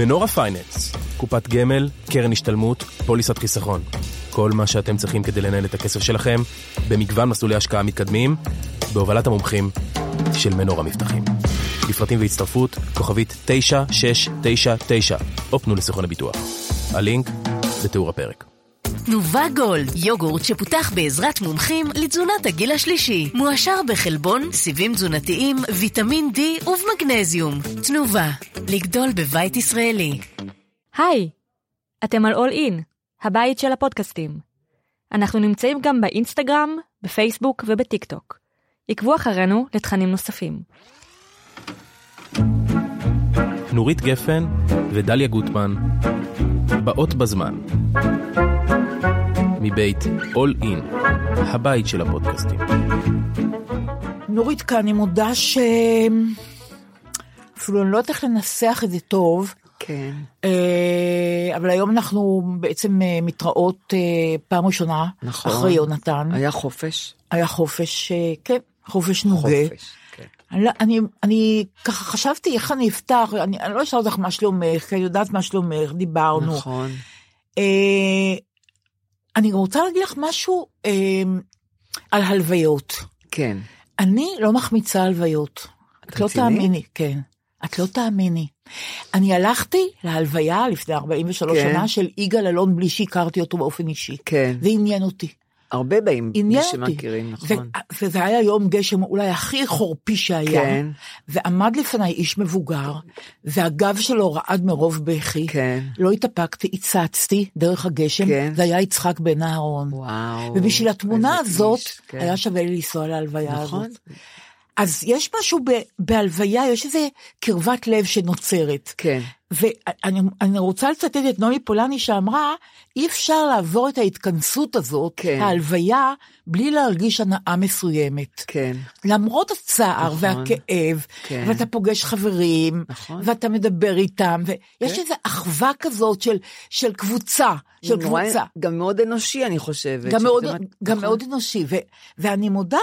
מנורה פייננס, קופת גמל, קרן השתלמות, פוליסת חיסכון. כל מה שאתם צריכים כדי לנהל את הכסף שלכם, במגוון מסלולי השקעה מתקדמים, בהובלת המומחים של מנורה מבטחים. לפרטים והצטרפות, כוכבית 9699, או פנו לסוכן הביטוח. הלינק בתיאור הפרק. תנובה גולד, יוגורט שפותח בעזרת מומחים לתזונת הגיל השלישי. מועשר בחלבון, סיבים תזונתיים, ויטמין D ובמגנזיום. תנובה, לגדול בבית ישראלי. היי, אתם על אול אין, הבית של הפודקאסטים. אנחנו נמצאים גם באינסטגרם, בפייסבוק ובטיק טוק. עקבו אחרינו לתכנים נוספים. נורית גפן ודליה גוטמן, באות בזמן. מבית All In, הבית של הפודקאסטים. נורית כאן, אני מודה ש... אפילו אני לא יודעת איך לנסח את זה טוב. כן. אה, אבל היום אנחנו בעצם אה, מתראות אה, פעם ראשונה. נכון. אחרי יונתן. היה חופש. היה חופש, כן, חופש נוגה. חופש, כן. אני, לא- אני, אני ככה חשבתי איך אני אפתח, אני, אני לא אשאל אותך מה שלומך, כי אני יודעת מה שלומך, דיברנו. נכון. אה, אני רוצה להגיד לך משהו אה, על הלוויות. כן. אני לא מחמיצה הלוויות. את לא? תאמיני, כן. את לא תאמיני. אני הלכתי להלוויה לפני 43 כן. שנה של יגאל אלון בלי שהכרתי אותו באופן אישי. כן. זה עניין אותי. הרבה באים, מי. שמכירים, נכון. ו- וזה היה יום גשם אולי הכי חורפי שהיה. כן. ועמד לפניי איש מבוגר, והגב שלו רעד מרוב בכי. כן. לא התאפקתי, הצצתי דרך הגשם, כן. זה היה יצחק בן אהרון. וואו. ובשביל התמונה הזאת, איש, כן. היה שווה לי לנסוע להלוויה נכון. הזאת. אז יש משהו ב, בהלוויה, יש איזה קרבת לב שנוצרת. כן. ואני אני רוצה לצטט את נעמי פולני שאמרה, אי אפשר לעבור את ההתכנסות הזאת, כן. ההלוויה, בלי להרגיש הנאה מסוימת. כן. למרות הצער נכון. והכאב, כן. ואתה פוגש חברים, נכון. ואתה מדבר איתם, ויש כן. איזו אחווה כזאת של, של קבוצה, של נורא- קבוצה. גם מאוד אנושי, אני חושבת. גם מאוד, גם נכון. מאוד אנושי, ו, ואני מודה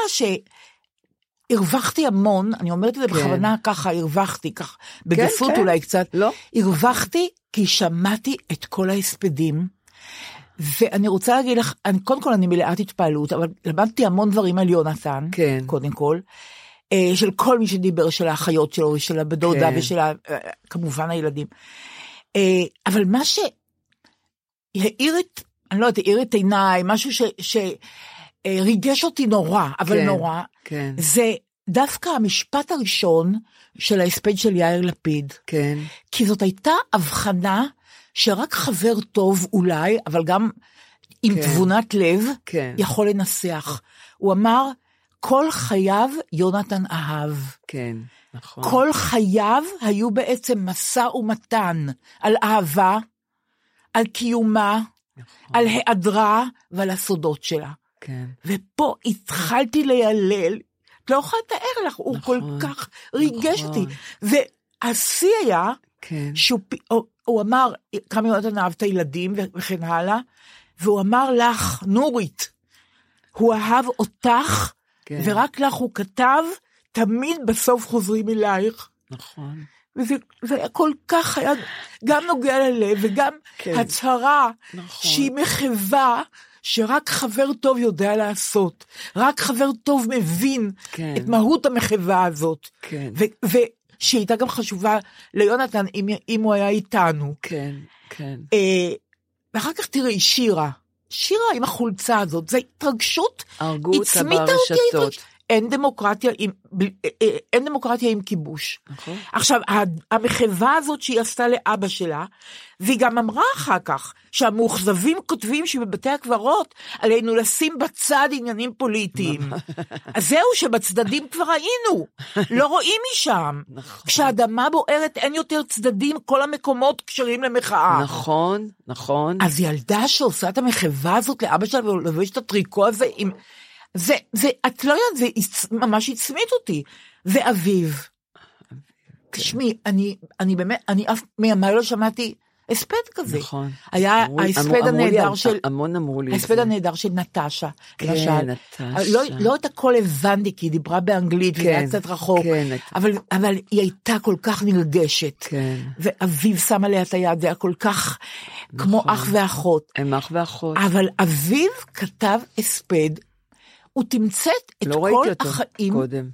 שהרווחתי המון, אני אומרת את זה כן. בכוונה ככה, הרווחתי, ככה, בגסות כן. אולי קצת, לא. הרווחתי כי שמעתי את כל ההספדים, ואני רוצה להגיד לך, אני, קודם כל אני מלאת התפעלות, אבל למדתי המון דברים על יונתן, כן. קודם כל, אה, של כל מי שדיבר, של האחיות שלו, ושל הבדודה, כן. ושל ה- אה, כמובן הילדים. אה, אבל מה שהאיר את, אני לא יודעת, האיר את עיניי, משהו ש... ש אה, ריגש אותי נורא, אבל כן, נורא, כן. זה דווקא המשפט הראשון של ההספד של יאיר לפיד. כן. כי זאת הייתה הבחנה שרק חבר טוב אולי, אבל גם עם כן. תבונת לב, כן. יכול לנסח. הוא אמר, כל חייו יונתן אהב. כן. נכון. כל חייו היו בעצם משא ומתן על אהבה, על קיומה, נכון. על היעדרה ועל הסודות שלה. כן. ופה התחלתי לילל, את לא יכולה לתאר לך, הוא כל נכון, כך ריגש אותי. נכון. והשיא היה, כן. שהוא הוא- הוא אמר, כמה יונתן אהב את הילדים ו- וכן הלאה, והוא אמר לך, נורית, הוא אהב אותך, כן. ורק לך הוא כתב, תמיד בסוף חוזרים אלייך. נכון. וזה זה היה כל כך, היה גם נוגע ללב, וגם כן. הצהרה נכון. שהיא מחווה. שרק חבר טוב יודע לעשות, רק חבר טוב מבין כן. את מהות המחווה הזאת. כן. ו- ושהיא הייתה גם חשובה ליונתן אם, אם הוא היה איתנו. כן, כן. אה, ואחר כך תראי, שירה, שירה עם החולצה הזאת, זו התרגשות, הרגו אותה ברשתות. ההתרגשות. אין דמוקרטיה עם, אה, אה, אין דמוקרטיה עם כיבוש. נכון. עכשיו, ה- המחווה הזאת שהיא עשתה לאבא שלה, והיא גם אמרה אחר כך, שהמאוכזבים כותבים שבבתי הקברות עלינו לשים בצד עניינים פוליטיים. אז זהו, שבצדדים כבר היינו, לא רואים משם. נכון. כשהאדמה בוערת אין יותר צדדים, כל המקומות כשרים למחאה. נכון, נכון. אז ילדה שעושה את המחווה הזאת לאבא שלה ולובשת את הטריקו הזה עם... זה, זה, את לא יודעת, זה ממש הצמית אותי. ואביו. תשמעי, אני, אני באמת, אני אף מימיי לא שמעתי הספד כזה. נכון. היה אמרו ההספד הנהדר של... המון אמרו לי את ההספד זה. הנהדר של נטשה, כן, למשל. נטשה. לא, לא את הכל הבנתי, כי היא דיברה באנגלית, וזה היה כן, קצת רחוק, כן, אבל, אבל היא הייתה כל כך נרגשת. כן. ואביו שם עליה את היד, זה היה כל כך כמו נכון. אח ואחות. הם אח ואחות. אבל אביו כתב הספד, הוא תמצת את לא כל ראיתי אותו החיים. קודם.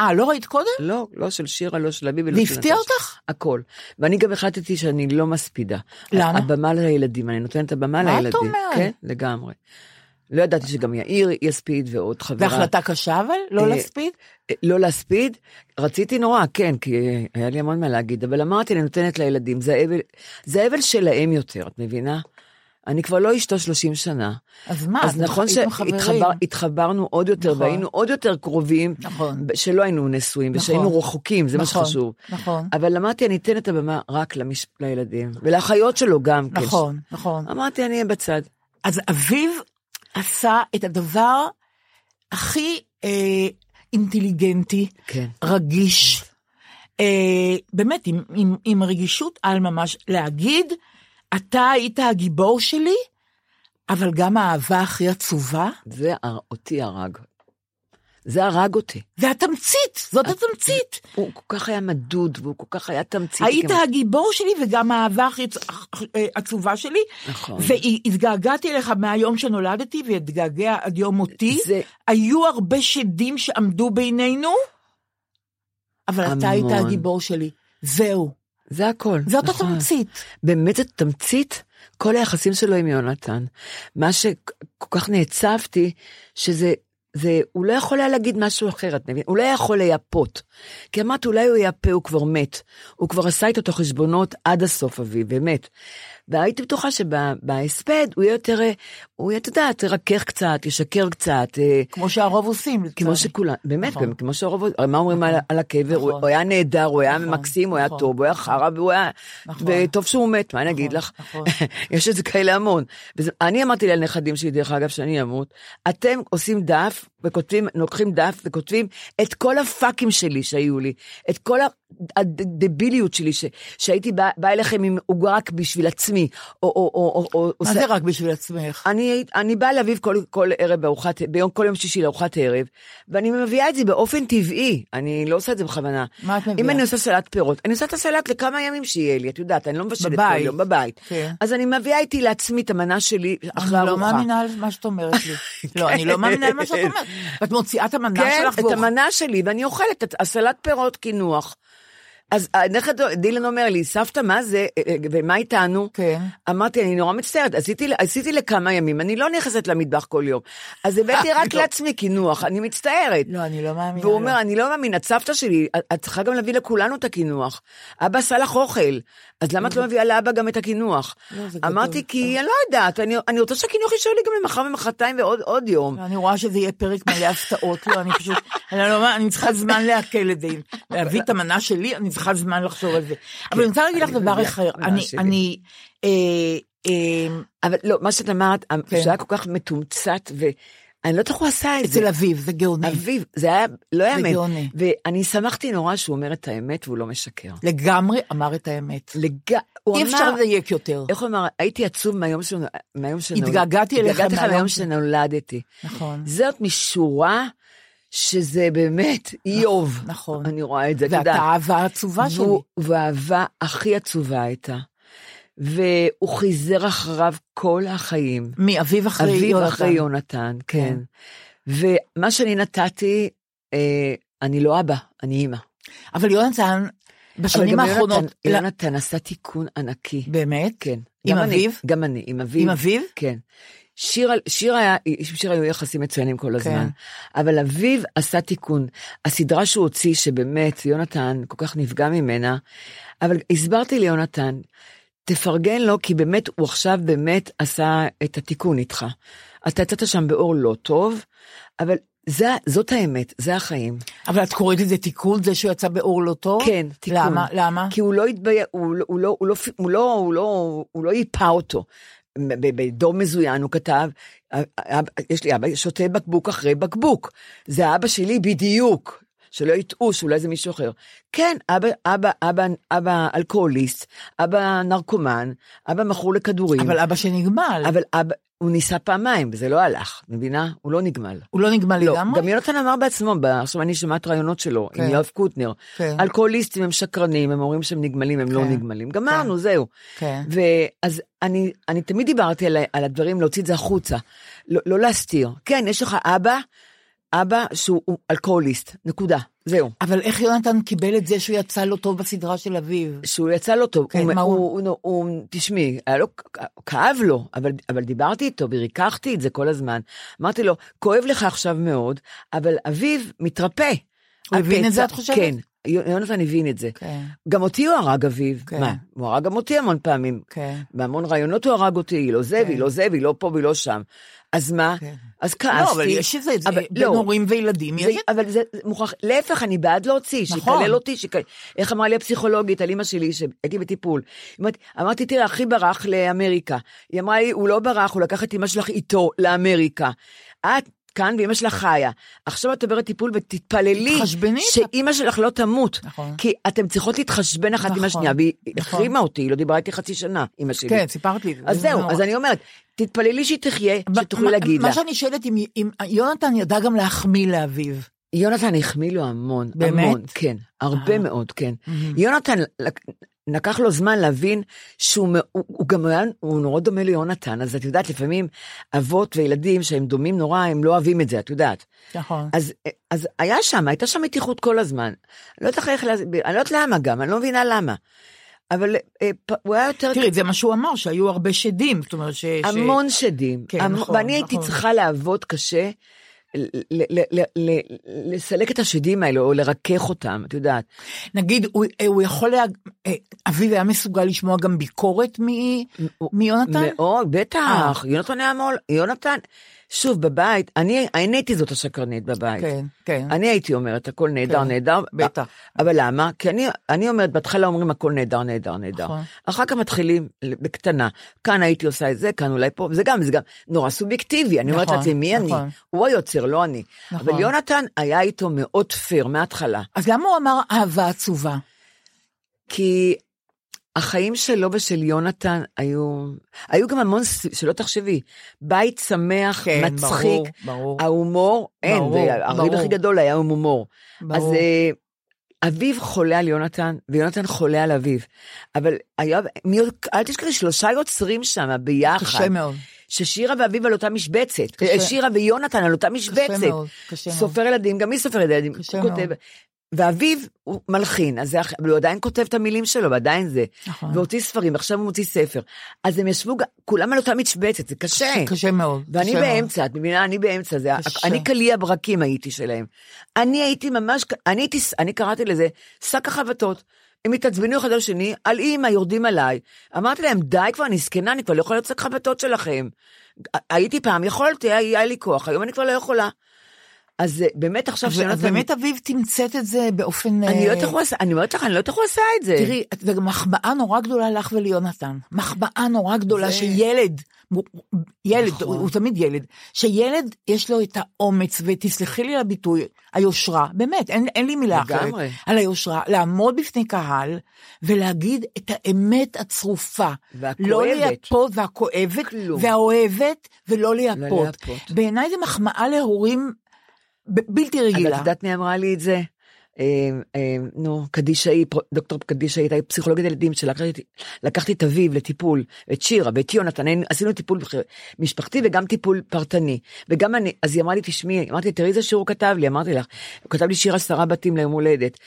אה, לא ראית קודם? לא, לא של שירה, לא של אבי ולא של והפתיע נטשה. אותך? הכל. ואני גם החלטתי שאני לא מספידה. למה? הבמה לילדים, אני נותנת את הבמה מה את לילדים. אומרת? כן, לגמרי. לא ידעתי שגם יאיר יספיד ועוד חברה. והחלטה קשה אבל? לא אה, להספיד? לא להספיד, רציתי נורא, כן, כי היה לי המון מה להגיד, אבל אמרתי, אני נותנת לילדים, זה אבל, זה אבל שלהם יותר, את מבינה? אני כבר לא אשתו 30 שנה. אז מה, אז נכון. שהתחברנו עוד יותר, נכון. והיינו עוד יותר קרובים, נכון. שלא היינו נשואים, נכון. ושהיינו רחוקים, זה מה נכון, שחשוב. נכון. אבל אמרתי, אני אתן את הבמה רק למש... לילדים, ולאחיות שלו גם כן. נכון, נכון. אמרתי, אני אהיה בצד. אז אביו עשה את הדבר הכי אה, אינטליגנטי, כן. רגיש, אה, באמת עם, עם, עם רגישות על ממש, להגיד, אתה היית הגיבור שלי, אבל גם האהבה הכי עצובה, זה אותי הרג. זה הרג אותי. זה התמצית, זאת התמצית. הוא כל כך היה מדוד, והוא כל כך היה תמציתי. היית כמו- הגיבור שלי וגם האהבה הכי אה, עצובה שלי, נכון. והתגעגעתי אליך מהיום שנולדתי והתגעגע עד יום מותי. זה- היו הרבה שדים שעמדו בינינו, אבל אתה המון. היית הגיבור שלי. זהו. זה הכל. זאת נכון. התמצית. באמת זאת תמצית כל היחסים שלו עם יונתן. מה שכל כך נעצבתי, שזה, זה, הוא לא יכול היה להגיד משהו אחר, את מבינה? הוא לא יכול לייפות. כי אמרתי, אולי הוא ייפה, הוא כבר מת. הוא כבר עשה איתו את החשבונות עד הסוף, אביב, באמת. והייתי בטוחה שבהספד הוא יהיה יותר, אה, הוא יהיה, את יודעת, ירכך קצת, ישקר קצת. אה, כמו שהרוב עושים. כמו. שכולם, באמת, נכון. כמו שהרוב, מה אומרים על, על הקבר, נכון. הוא היה נהדר, הוא היה נכון, מקסים, הוא היה נכון, טוב, הוא היה נכון. חרא, והוא היה, נכון. וטוב שהוא מת, מה אני אגיד לך? נכון. יש את זה כאלה המון. וזה, אני אמרתי לנכדים שלי, דרך אגב, שאני אמות, אתם עושים דף, וכותבים, לוקחים דף, וכותבים את כל הפאקים שלי שהיו לי, את כל הדביליות שלי, ש, שהייתי באה בא אליכם עם עוגה רק בשביל עצמי, או, או, או, או, מה זה רק בשביל עצמך? אני, אני באה לאביב כל, כל ערב בארוחת, ביום, כל יום שישי לארוחת ערב, ואני מביאה את זה באופן טבעי, אני לא עושה את זה בכוונה. מה את מביאה? אם אני עושה סלט פירות, אני עושה את הסלט לכמה ימים שיהיה לי, את יודעת, אני לא מבשלת כל. יום, בבית. כן. אז אני מביאה איתי לעצמי את המנה שלי אחרי אני לא ארוחה. מאמינה על מה שאת אומרת לי. לא, אני לא מאמינה על מה שאת אומרת. את מוציאה את המנה כן, שלך את ואוכלת. המנה שלי, ואני אוכלת את הסלט פירות קינוח. אז הנכד דילן אומר לי, סבתא, מה זה, אה, אה, ומה איתנו? כן. אמרתי, אני נורא מצטערת, עשיתי, עשיתי לכמה ימים, אני לא נכנסת למטבח כל יום. אז הבאתי רק לא. לעצמי קינוח, אני מצטערת. לא, אני לא מאמינה. והוא לו. אומר, אני לא מאמין, את סבתא שלי, את- צריכה גם להביא לכולנו את הקינוח. אבא עשה לך אוכל, אז למה את לא מביאה לאבא גם את הקינוח? לא, זה גדול. אמרתי, כי אני לא יודעת, אני, אני רוצה שהקינוח יישאר לי גם למחר ומחרתיים ועוד עוד יום. אני רואה שזה יהיה פרק מלא הפתעות, לא, אני פשוט, אני לא מאמינה, אני צריכה זמן לעכל את זה. להביא את המנה שלי, אני צריכה זמן לחשוב על זה. אבל אני רוצה להגיד לך דבר אחר. אני, אה, אה, אבל לא, מה שאת אמרת, כן. שהיה כל כך מתומצת, אני לא יודעת איך הוא עשה את זה. אצל אביו, זה גאוני. אביו, זה היה, לא יאמן. גאוני. ואני שמחתי נורא שהוא אומר את האמת והוא לא משקר. לגמרי אמר את האמת. לג... אי אפשר לדייק יותר. איך הוא אמר? הייתי עצוב מהיום ש... מהיום שנולד... התגעגעתי אליך התגעגעתי לך מהיום שנולדתי. נכון. זאת משורה שזה באמת איוב. נכון. אני רואה את זה, אתה ואתה יודע. האהבה העצובה שלי. והאהבה הכי עצובה הייתה. והוא חיזר אחריו כל החיים. מי, אביו אחרי אביו יונתן. אחרי יונתן, כן. ומה שאני נתתי, אה, אני לא אבא, אני אימא. אבל יונתן, בשנים אבל האחרונות... יונתן, יונתן עשה תיקון ענקי. באמת? כן. עם גם אני, אביו? גם אני, עם אביו. עם אביו? כן. שיר, שיר היה, שיר היו יחסים מצוינים כל הזמן, כן. אבל אביו עשה תיקון. הסדרה שהוא הוציא, שבאמת יונתן כל כך נפגע ממנה, אבל הסברתי ליונתן, תפרגן לו, כי באמת, הוא עכשיו באמת עשה את התיקון איתך. אתה יצאת שם באור לא טוב, אבל זה, זאת האמת, זה החיים. אבל את קוראת לזה תיקון, זה שהוא יצא באור לא טוב? כן, תיקון. למה? למה? כי הוא לא התבייש, הוא, לא- הוא, לא, הוא, לא, הוא, לא, הוא, לא, הוא לא ייפה אותו. בדור מזוין הוא כתב, "אבא- יש לי אבא שותה בקבוק אחרי בקבוק. זה אבא שלי בדיוק. שלא יטעו שאולי זה מישהו אחר. כן, אבא, אבא, אבא, אבא אלכוהוליסט, אבא נרקומן, אבא מכור לכדורים. אבל אבא שנגמל. אבל אבא, הוא ניסה פעמיים, וזה לא הלך, מבינה? הוא לא נגמל. הוא לא נגמל לא, לגמרי? גם יונתן אמר בעצמו, עכשיו אני שומעת רעיונות שלו, עם כן. יואב קוטנר. כן. אלכוהוליסטים הם שקרנים, הם אומרים שהם נגמלים, הם לא כן. נגמלים. גמרנו, זהו. כן. ואז אני, אני תמיד דיברתי על, על הדברים, להוציא את זה החוצה. לא, לא להסתיר. כן, יש לך אבא, אבא שהוא הוא אלכוהוליסט, נקודה. זהו. אבל איך יונתן קיבל את זה שהוא יצא לא טוב בסדרה של אביו? שהוא יצא לא טוב, כן, הוא, מה הוא, הוא- הוא, הוא, הוא, תשמעי, לו, כאב לו, אבל, אבל דיברתי איתו וריככתי את זה כל הזמן. אמרתי לו, כואב לך עכשיו מאוד, אבל אביו מתרפא. הוא הבין את זה, את חושבת? כן, יונתן הבין את זה. כן. גם אותי הוא הרג אביו. כן. מה, הוא הרג גם אותי המון פעמים. כן. בהמון רעיונות הוא הרג אותי, היא לא זה והיא לא זה והיא לא פה והיא לא שם. אז מה? כן. אז כעסתי. לא, אבל יש איזה, אבל בין לא. הורים וילדים, זה, יש... אבל זה זה מוכרח, להפך, אני בעד להוציא, נכון. שיקלל אותי, שיקלל, איך אמרה לי הפסיכולוגית על אמא שלי, שהייתי בטיפול. אמרתי, אמרתי, תראה, אחי ברח לאמריקה. היא אמרה לי, הוא לא ברח, הוא לקח את אמא שלך איתו לאמריקה. את כאן ואמא שלך חיה. עכשיו את עוברת טיפול ותתפללי. שאימא שלך לא תמות. נכון. כי אתם צריכות להתחשבן אחת עם נכון, השנייה, והיא נכון. החרימה אותי, היא לא דיברה איתי חצי שנה, אמא שלי. כן, סיפרת לי. אז זה זהו. אז אני אומרת, תתפללי שהיא תחיה, שתוכלי להגיד לה. מה שאני שואלת, אם- אם יונתן ידע גם להחמיא לאביו. יונתן החמיא לו המון, באמת? המון, כן, הרבה אה. מאוד, כן. יונתן, לקח לו זמן להבין שהוא הוא, הוא גם היה, הוא נורא דומה ליונתן, אז את יודעת, לפעמים אבות וילדים שהם דומים נורא, הם לא אוהבים את זה, את יודעת. נכון. אז, אז היה שם, הייתה שם מתיחות כל הזמן. אני לא יודעת איך להסביר, אני לא יודעת למה גם, אני לא מבינה למה. אבל אה, פ- הוא היה יותר... תראי, זה מה שהוא אמר, שהיו הרבה שדים. זאת אומרת ש... ש- המון שדים. כן, המ- נכון, ואני הייתי נכון. צריכה לעבוד קשה, לסלק את השדים האלה, או לרכך אותם, את יודעת. נגיד, הוא, אה, הוא יכול היה... אה, אביו היה מסוגל לשמוע גם ביקורת מ- מיונתן? מאוד, בטח. יונתן היה מול, יונתן, שוב, בבית, אני אני הייתי זאת השקרנית בבית. כן, כן. אני הייתי אומרת, הכל נהדר, כן, נהדר. בטח. אבל למה? כי אני, אני אומרת, בהתחלה אומרים הכל נהדר, נהדר, נהדר. נכון. אחר כך מתחילים בקטנה. כאן הייתי עושה את זה, כאן אולי פה, זה גם, זה גם נורא סובייקטיבי. אני אומרת נכון, לעצמי, מי נכון. אני? הוא היוצר, לא אני. נכון. אבל יונתן היה איתו מאוד פייר מההתחלה. אז למה הוא אמר אהבה עצובה? כי החיים שלו ושל יונתן היו, היו גם המון, שלא תחשבי, בית שמח, כן, מצחיק, ברור, ברור. ההומור, אין, הריב. הכי גדול היה עם הומור. ברור. אז אה, אביו חולה על יונתן, ויונתן חולה על אביו. אבל היה, מי, אל תשכחי, שלושה יוצרים שם ביחד. קשה מאוד. ששירה ואביו על אותה משבצת. קשה. שירה ויונתן על אותה משבצת. מאוד, קשה מאוד. סופר ילדים, גם היא סופר ילדים. קשה כותב. מאוד. ואביו הוא מלחין, אז זה, אבל הוא עדיין כותב את המילים שלו, ועדיין זה. נכון. והוציא ספרים, ועכשיו הוא מוציא ספר. אז הם ישבו, כולם על אותה משבצת, זה קשה. קשה מאוד. ואני קשה מאוד. באמצע, את מבינה? אני באמצע, זה, קשה. אני קליע ברקים הייתי שלהם. אני הייתי ממש, אני הייתי, אני קראתי לזה שק החבטות. הם התעצבנו אחד על השני, על אימא, יורדים עליי. אמרתי להם, די כבר, אני זקנה, אני כבר לא יכולה להיות שק חבטות שלכם. הייתי פעם, יכולתי, היה לי כוח, היום אני כבר לא יכולה. אז באמת עכשיו שיונתן... אז באמת אביב תמצת את זה באופן... אני לא אה, עשה, אני אומרת לך, אני לא יודעת איך הוא עשה את זה. תראי, זו מחמאה נורא גדולה לך וליונתן. מחמאה נורא גדולה שילד, ילד, נכון. הוא, תמיד ילד, שילד יש לו את האומץ, ותסלחי לי על הביטוי, היושרה, באמת, אין, אין לי מילה אחרת. על היושרה, לעמוד בפני קהל ולהגיד את האמת הצרופה. והכואבת. לא לייפות, והכואבת, כלום. והאוהבת, ולא לייפות. לייפות. בעיניי זה מחמאה להורים בלתי אבל רגילה. את יודעת מי אמרה לי את זה? אה, אה, נו, קדישאי, דוקטור קדישאי, הייתה פסיכולוגית ילדים שלקחתי לקחתי את אביו לטיפול, את שירה ואת יונתן, עשינו טיפול משפחתי וגם טיפול פרטני. וגם אני, אז היא אמרה לי, תשמעי, אמרתי, תראי איזה שיר הוא כתב לי, אמרתי לך, הוא כתב לי שיר עשרה בתים ליום הולדת.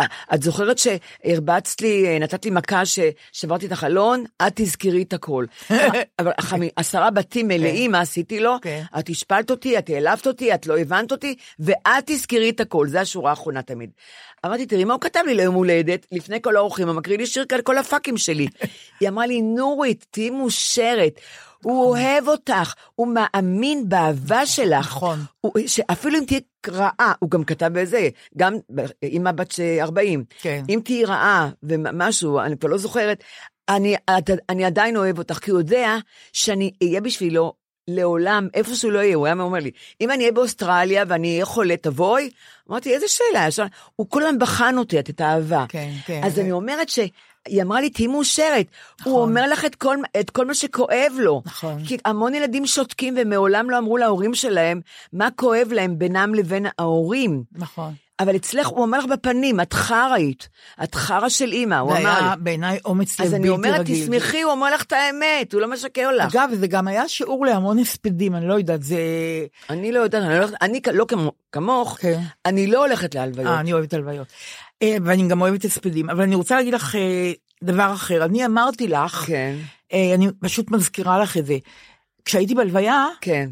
אה, את זוכרת שהרבצת לי, אה, נתת לי מכה ששברתי את החלון, את תזכרי את הכל. אבל חמי- עשרה בתים מלאים, מה עשיתי לו? כן. את השפלת אותי, את העלבת אותי, את לא הבנת אותי, ואת תזכרי את הכל, זו השורה האחרונה תמיד. אמרתי, תראי מה הוא כתב לי ליום הולדת, לפני כל האורחים, הוא מקריא לי שיר על כל הפאקים שלי. היא אמרה לי, נורית, תהיי מאושרת. הוא אוהב אותך, הוא מאמין באהבה שלך. נכון. הוא- שאפילו אם תהיי רעה, הוא גם כתב בזה, גם אימא בת 40. כן. אם תהיי רעה ומשהו, אני כבר לא זוכרת, אני, אני עדיין אוהב אותך, כי הוא יודע שאני אהיה בשבילו לעולם, איפה שהוא לא יהיה, הוא היה אומר לי, אם אני אהיה באוסטרליה ואני אהיה חולה, תבואי? אמרתי, איזה שאלה, ישר, הוא כל הזמן בחן אותי, את האהבה. כן, כן. אז אני אומרת ש... היא אמרה לי, תהיי מאושרת. נכון. הוא אומר לך את כל, את כל מה שכואב לו. נכון. כי המון ילדים שותקים ומעולם לא אמרו להורים שלהם מה כואב להם בינם לבין ההורים. נכון. אבל אצלך, הוא אומר לך בפנים, את חרא היית. את חרא של אימא, הוא זה אמר היה לי. בעיניי אומץ לב אז בלתי אני רגיל. אומרת, תשמחי, הוא אומר לך את האמת, הוא לא משקר לך. אגב, זה גם היה שיעור להמון הספדים, אני לא יודעת, זה... אני לא יודעת, אני, לא, אני לא כמו, כמוך, כן. אני לא הולכת להלוויות. אה, אני אוהבת הלוויות. אה, ואני גם אוהבת הספדים, אבל אני רוצה להגיד לך אה, דבר אחר. אני אמרתי לך, כן, אה, אני פשוט מזכירה לך את זה. כשהייתי בהלוויה, כן.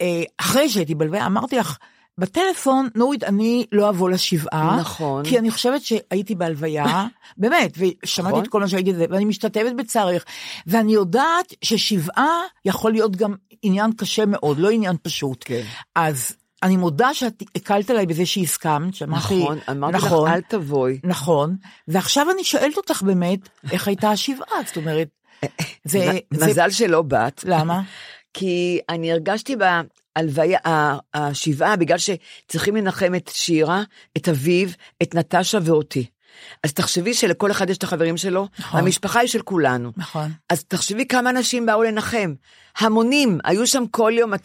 אה, אחרי שהייתי בהלוויה, אמרתי לך, בטלפון, נורית, אני לא אבוא לשבעה. נכון. כי אני חושבת שהייתי בהלוויה, באמת, ושמעתי נכון. את כל מה שהייתי ואני משתתפת בצערך. ואני יודעת ששבעה יכול להיות גם עניין קשה מאוד, לא עניין פשוט. כן. אז אני מודה שאת הקלת עליי בזה שהסכמת, שאמרתי, נכון, אמרתי נכון, לך, אל תבואי. נכון, ועכשיו אני שואלת אותך באמת, איך הייתה השבעה, זאת אומרת, זה, מ- זה, מזל שלא באת. למה? כי אני הרגשתי בהלוויה, ה- השבעה, בגלל שצריכים לנחם את שירה, את אביו, את נטשה ואותי. אז תחשבי שלכל אחד יש את החברים שלו, נכון. המשפחה היא של כולנו. נכון. אז תחשבי כמה אנשים באו לנחם. המונים, היו שם כל יום 200-300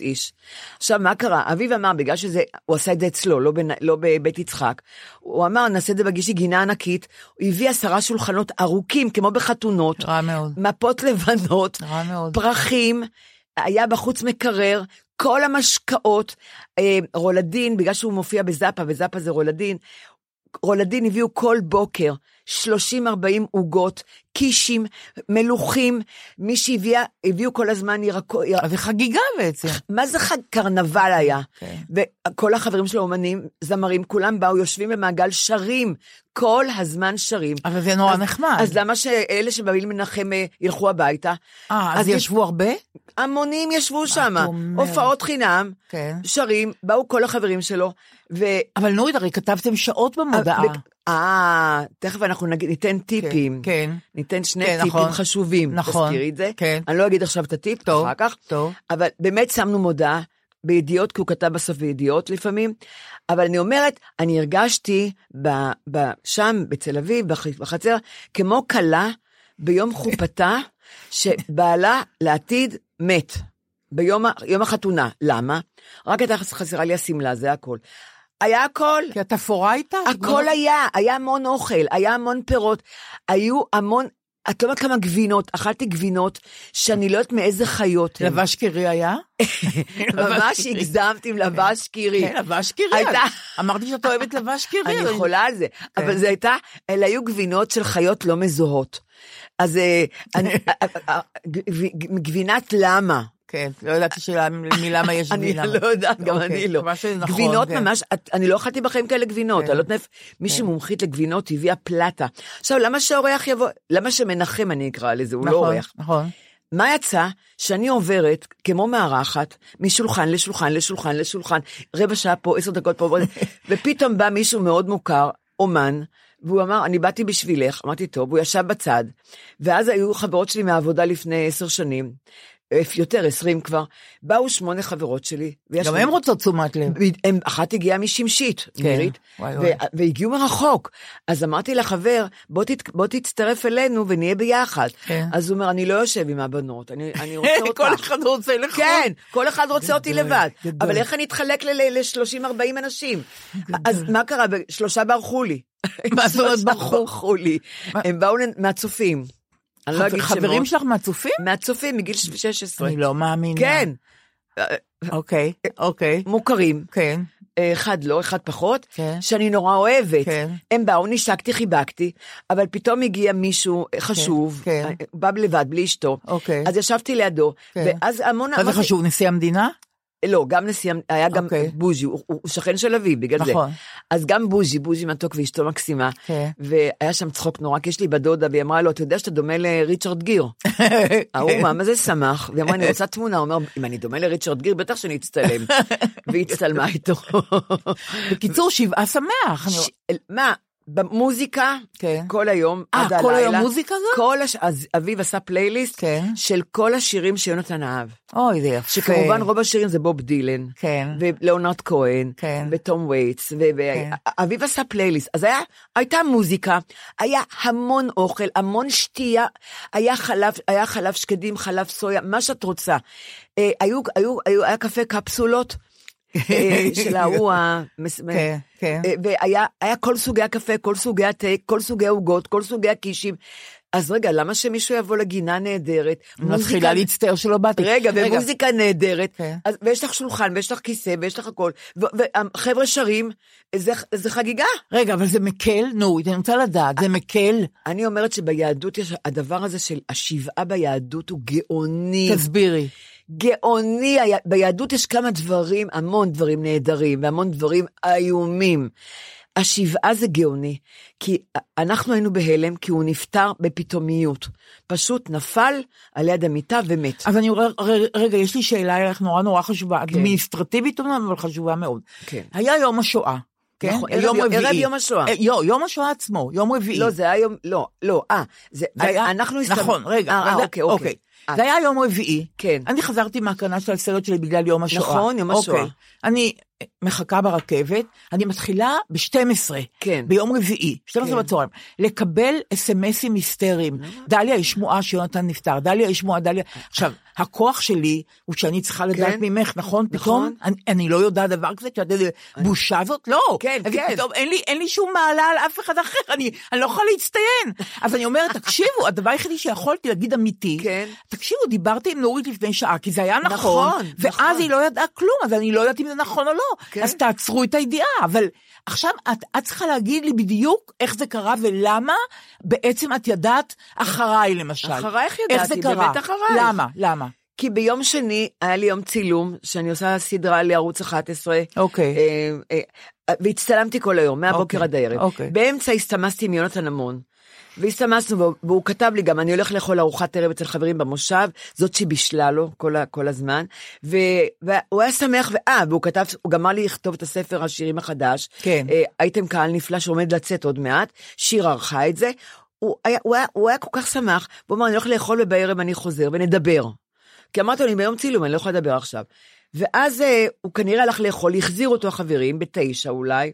איש. עכשיו, מה קרה? אביב אמר, בגלל שזה, הוא עשה את זה אצלו, לא, בנ, לא בבית יצחק, הוא אמר, נעשה את זה בגישי גינה ענקית, הוא הביא עשרה שולחנות ארוכים, כמו בחתונות, רע מאוד. מפות לבנות, רע מאוד. פרחים, היה בחוץ מקרר, כל המשקאות, אה, רולדין, בגלל שהוא מופיע בזאפה, וזאפה זה רולדין, רולדין הביאו כל בוקר 30-40 עוגות, קישים, מלוכים, מי שהביאה, הביאו כל הזמן ירקות, יר... זה חגיגה בעצם. מה זה חג קרנבל היה? כן. וכל החברים שלו אומנים, זמרים, כולם באו, יושבים במעגל, שרים, כל הזמן שרים. אבל זה נורא אז- נחמד. אז למה שאלה שבאים לנחם אה, ילכו הביתה? אה, אז אז ישבו הרבה? המונים ישבו שם? הופעות חינם, כן. שרים, באו כל החברים שלו, ו... אבל נורית, הרי כתבתם שעות במודעה. אה, תכף אנחנו נגיד, ניתן טיפים. כן. ניתן שני כן, טיפים נכון. חשובים. נכון. תזכירי את זה. כן. אני לא אגיד עכשיו את הטיפ, טוב, אחר כך. טוב. אבל באמת שמנו מודעה בידיעות, כי הוא כתב בסוף בידיעות לפעמים. אבל אני אומרת, אני הרגשתי ב, ב, שם, בתל אביב, בח, בחצר, כמו כלה ביום חופתה, שבעלה לעתיד מת. ביום יום החתונה. למה? רק הייתה חסרה לי השמלה, זה הכל. היה הכל. כי התפאורה הייתה? הכל היה, היה המון אוכל, היה המון פירות, היו המון, את לא יודעת כמה גבינות, אכלתי גבינות שאני לא יודעת מאיזה חיות. לבש קירי היה? ממש הגזמתי עם לבש קירי. כן, לבש קירי. הייתה- אמרתי שאת אוהבת לבש קירי. אני יכולה על זה, כן. אבל זה הייתה, אלה היו גבינות של חיות לא מזוהות. אז אה, אה, אה, גב- גבינת למה. כן, לא ידעתי שמלמה יש אני גבינה. לא יודעת, גם אוקיי, אני לא. מה שנכון, גבינות כן. ממש, את- אני לא אכלתי בחיים כאלה גבינות, כן. אני לא יודעת איפה, מישהי מומחית לגבינות הביאה פלטה. עכשיו, למה שאורח יבוא, למה שמנחם אני אקרא לזה, הוא לא נכון, אורח. נכון. מה יצא? שאני עוברת כמו מארחת, משולחן לשולחן לשולחן לשולחן, רבע שעה פה, עשר דקות פה, ופתאום בא מישהו מאוד מוכר, אומן, והוא אמר, אני באתי בשבילך, אמרתי, טוב, הוא ישב בצד, ואז היו חברות שלי מהעבודה לפני עשר שנים, יותר, עשרים כבר, באו שמונה חברות שלי. גם הן רוצות תשומת לב. הם, אחת הגיעה משמשית, כן, וואי, וואי. והגיעו מרחוק. אז אמרתי לחבר, בוא, תת, בוא תצטרף אלינו ונהיה ביחד. כן. אז הוא אומר, אני לא יושב עם הבנות, אני, אני רוצה אותך. כל אחד רוצה לך. כן, כל אחד רוצה אותי לבד. גדול. אבל איך אני אתחלק ל-30-40 אנשים? אז מה קרה? שלושה ברחו לי. מה זאת אומרת ברחו? ברחו לי. הם באו מהצופים. אני לא אגיד שמות. חברים שלך מהצופים? מהצופים מגיל 16. אני לא מאמינה. כן, אוקיי, אוקיי. מוכרים. כן. אחד לא, אחד פחות, כן. שאני נורא אוהבת. כן. הם באו, נשקתי, חיבקתי, אבל פתאום הגיע מישהו חשוב, כן. אה, בא לבד, בלי אשתו. אוקיי. אז ישבתי לידו, כן. ואז המון... מה זה חשוב, נשיא המדינה? לא, גם נשיא, היה גם אוקיי. בוז'י, הוא, הוא שכן של אבי, בגלל זה. נכון. אז גם בוז'י, בוז'י מתוק ואשתו מקסימה. כן. והיה שם צחוק נורא, כי יש לי בת דודה, והיא אמרה לו, אתה יודע שאתה דומה לריצ'רד גיר. ההוא, מה, מה זה שמח? והיא אמרה, אני רוצה תמונה, הוא אומר, אם אני דומה לריצ'רד גיר, בטח שאני אצטלם. והיא הצטלמה איתו. בקיצור, שבעה שמח. ש- מה, במוזיקה, כן. כל היום, אה, עד הלילה. כל היום מוזיקה גם? כל הש... אז אביב עשה פלייליסט כן. של כל השירים שיונתן אהב. אוי, זה יפה. שכמובן רוב השירים זה בוב דילן. כן. ולאונרד כהן. כן. וטום וייטס. כן. ואביב עשה פלייליסט. אז היה, הייתה מוזיקה, היה המון אוכל, המון שתייה, היה חלב, היה חלב שקדים, חלב סויה, מה שאת רוצה. אה, היו, היו, היו, היה קפה קפסולות. אה, של ההוא, המס- כן, כן. אה, והיה היה כל סוגי הקפה, כל סוגי התה, כל סוגי העוגות, כל סוגי הקישים. אז רגע, למה שמישהו יבוא לגינה נהדרת? מתחילה להצטער שלא באתי. רגע, ומוזיקה נהדרת, כן. ויש לך שולחן, ויש לך כיסא, ויש לך הכל, וחבר'ה שרים, זה, זה חגיגה. רגע, אבל זה מקל? נו, אני רוצה לדעת, זה מקל? אני אומרת שביהדות יש, הדבר הזה של השבעה ביהדות הוא גאוני. תסבירי. גאוני, ביהדות יש כמה דברים, המון דברים נהדרים, והמון דברים איומים. השבעה זה גאוני, כי אנחנו היינו בהלם, כי הוא נפטר בפתאומיות. פשוט נפל על יד המיטה ומת. אז אני אומר, רגע, יש לי שאלה אלייך נורא נורא חשובה, אדמיניסטרטיבית אומנם, אבל חשובה מאוד. כן. היה יום השואה, כן? נכון, ערב יום- ערב יום השואה. אה, יו- יום השואה עצמו, יום רביעי. לא, זה היה יום, לא, לא, אה, זה, זה היה, אנחנו הסתכל- נכון, רגע, אה, אה, אוקיי, אוקיי. אה, זה היה יום רביעי. כן. אני חזרתי מהקרנה של הסרט שלי בגלל יום השואה. נכון, יום השואה. אוקיי. אני מחכה ברכבת, אני מתחילה ב-12, כן. ביום רביעי, 12 כן. בצהריים, לקבל אסמסים היסטריים. דליה, יש שמועה שיונתן נפטר, דליה, יש שמועה, דליה. עכשיו, הכוח שלי הוא שאני צריכה לדעת כן. ממך, נכון? נכון. פתאום אני, אני לא יודעת דבר כזה, שאת יודעת, בושה זאת? לא. כן, כן. פתאום אין לי, אין לי שום מעלה על אף אחד אחר, אני, אני לא יכולה להצטיין. אז אני אומרת, תקשיבו, הדבר היחידי שיכולתי להגיד אמיתי, כן. תקשיבו, דיברתי עם נורית לפני שעה, כי זה היה נכון, נכון, ואז נכון. היא לא ידעה כלום, אז אני לא יודעת אם זה נכון או לא. כן. אז תעצרו את הידיעה, אבל עכשיו את, את צריכה להגיד לי בדיוק איך זה קרה ולמה בעצם את ידעת אחריי למשל. אחרייך איך ידעתי, זה קרה? באמת אחרייך. למה? למה? כי ביום שני היה לי יום צילום, שאני עושה סדרה לערוץ 11. אוקיי. אה, אה, והצטלמתי כל היום, מהבוקר אוקיי, עד הערב. אוקיי. באמצע הסתמסתי עם יונתן המון. והסתמסנו, והוא- והוא כתב לי גם, אני הולך לאכול ארוחת ערב אצל חברים במושב, זאת שבישלה לו כל, ה- כל הזמן. ו, והוא היה שמח, ואה, והוא כתב, הוא גמר לי לכתוב את הספר השירים החדש. כן. אה, הייתם קהל נפלא שעומד לצאת עוד מעט, שיר ערכה את זה. הוא היה, הוא, היה, הוא היה כל כך שמח, והוא אמר, אני הולך לאכול ובערב אני חוזר ונדבר. כי אמרתי לו, אני ביום צילום, אני לא יכולה לדבר עכשיו. ואז אה, הוא כנראה הלך לאכול, החזיר אותו החברים, בתשע אולי,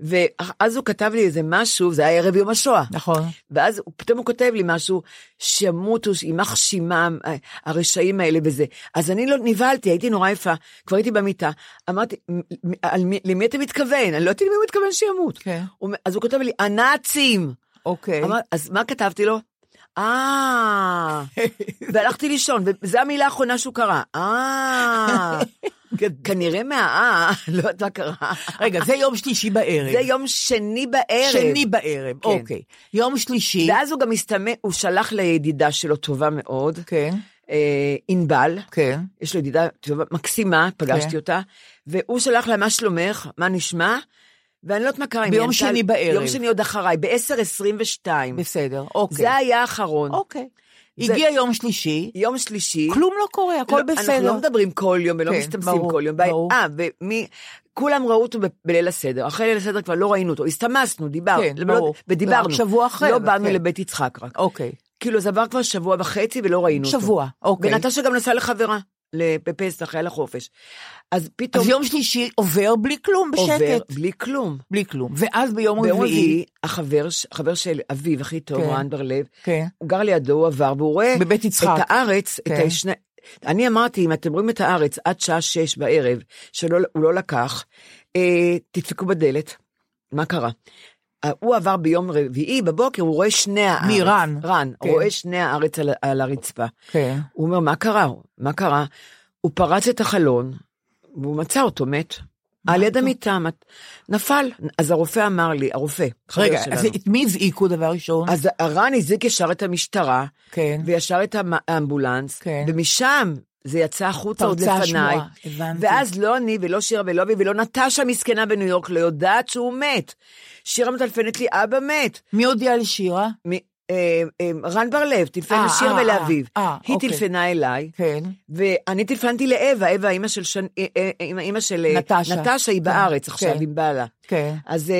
ואז הוא כתב לי איזה משהו, זה היה ערב יום השואה. נכון. ואז פתאום הוא כותב לי משהו, שימותו, יימח שמם, אה, הרשעים האלה וזה. אז אני לא נבהלתי, הייתי נורא יפה, כבר הייתי במיטה. אמרתי, "מ- מ- על מי- למי אתה מתכוון? אני לא יודעת למי הוא מתכוון שימות. כן. הוא- אז הוא כותב לי, הנאצים. אוקיי. אמר, אז מה כתבתי לו? אה, והלכתי לישון, וזו המילה האחרונה שהוא קרא. אה, כנראה מהאה, לא יודעת מה קרה. רגע, זה יום שלישי בערב. זה יום שני בערב. שני בערב, כן. אוקיי. יום שלישי. ואז הוא גם הסתמא, הוא שלח לידידה שלו טובה מאוד, כן, אה, ענבל, כן. יש לו ידידה טובה, מקסימה, פגשתי כן. אותה, והוא שלח לה, מה שלומך? מה נשמע? ואני לא יודעת מה קרה. ביום ענתה- שני בערב. יום שני עוד אחריי, ב-10.22. בסדר, אוקיי. זה היה האחרון. אוקיי. הגיע יום שלישי, יום שלישי. כלום לא קורה, הכל לא, בסדר. אנחנו לא מדברים כל יום ולא כן, מסתמסים ברור, כל יום. ברור. אה, ומי... כולם ראו אותו ב- בליל הסדר, אחרי ליל הסדר כבר לא ראינו אותו, הסתמסנו, דיברנו, כן, לא- ברור. ודיברנו. שבוע אחרי, לא באנו כן. לבית יצחק רק. אוקיי. כאילו זה עבר כבר שבוע וחצי ולא ראינו אותו. שבוע, אוקיי. ונטשה גם נסעה לחברה, בפסח, היה לה חופש. אז פתאום אז יום שלישי עובר בלי כלום, עובר בשקט. בלי כלום. בלי כלום. ואז ביום ביום רביעי, רביעי, החבר, החבר של אביו הכי טוב, כן. רן בר-לב, כן. הוא גר לידו, הוא עבר, והוא רואה בבית יצחק. את הארץ, כן. את השני... אני אמרתי, אם אתם רואים את הארץ עד שעה שש בערב, שהוא לא לקח, אה, תדפקו בדלת. מה קרה? אה, הוא עבר ביום רביעי בבוקר, הוא רואה שני הארץ. מי, רן? רן, כן. רואה שני הארץ על, על הרצפה. כן. הוא אומר, מה קרה? מה קרה? הוא פרץ את החלון, והוא מצא אותו מת. על יד המיטה, נפל. אז הרופא אמר לי, הרופא, רגע. אז את מי הזעיקו דבר ראשון? אז רן הזעיק ישר את המשטרה, כן. וישר את האמבולנס, כן. ומשם זה יצא החוצה עוד לפניי. ואז לא אני ולא שירה ולא אבי ולא נטשה מסכנה בניו יורק לא יודעת שהוא מת. שירה מטלפנת לי, אבא מת. מי הודיע לשירה? אה, אה, רן בר-לב טלפן אה, לשיר ולאביו. אה, היא אוקיי. טלפנה אליי, כן. ואני טלפנתי לאווה, אווה, אימא של נטשה. היא כן, בארץ עכשיו כן. עם בעלה. אז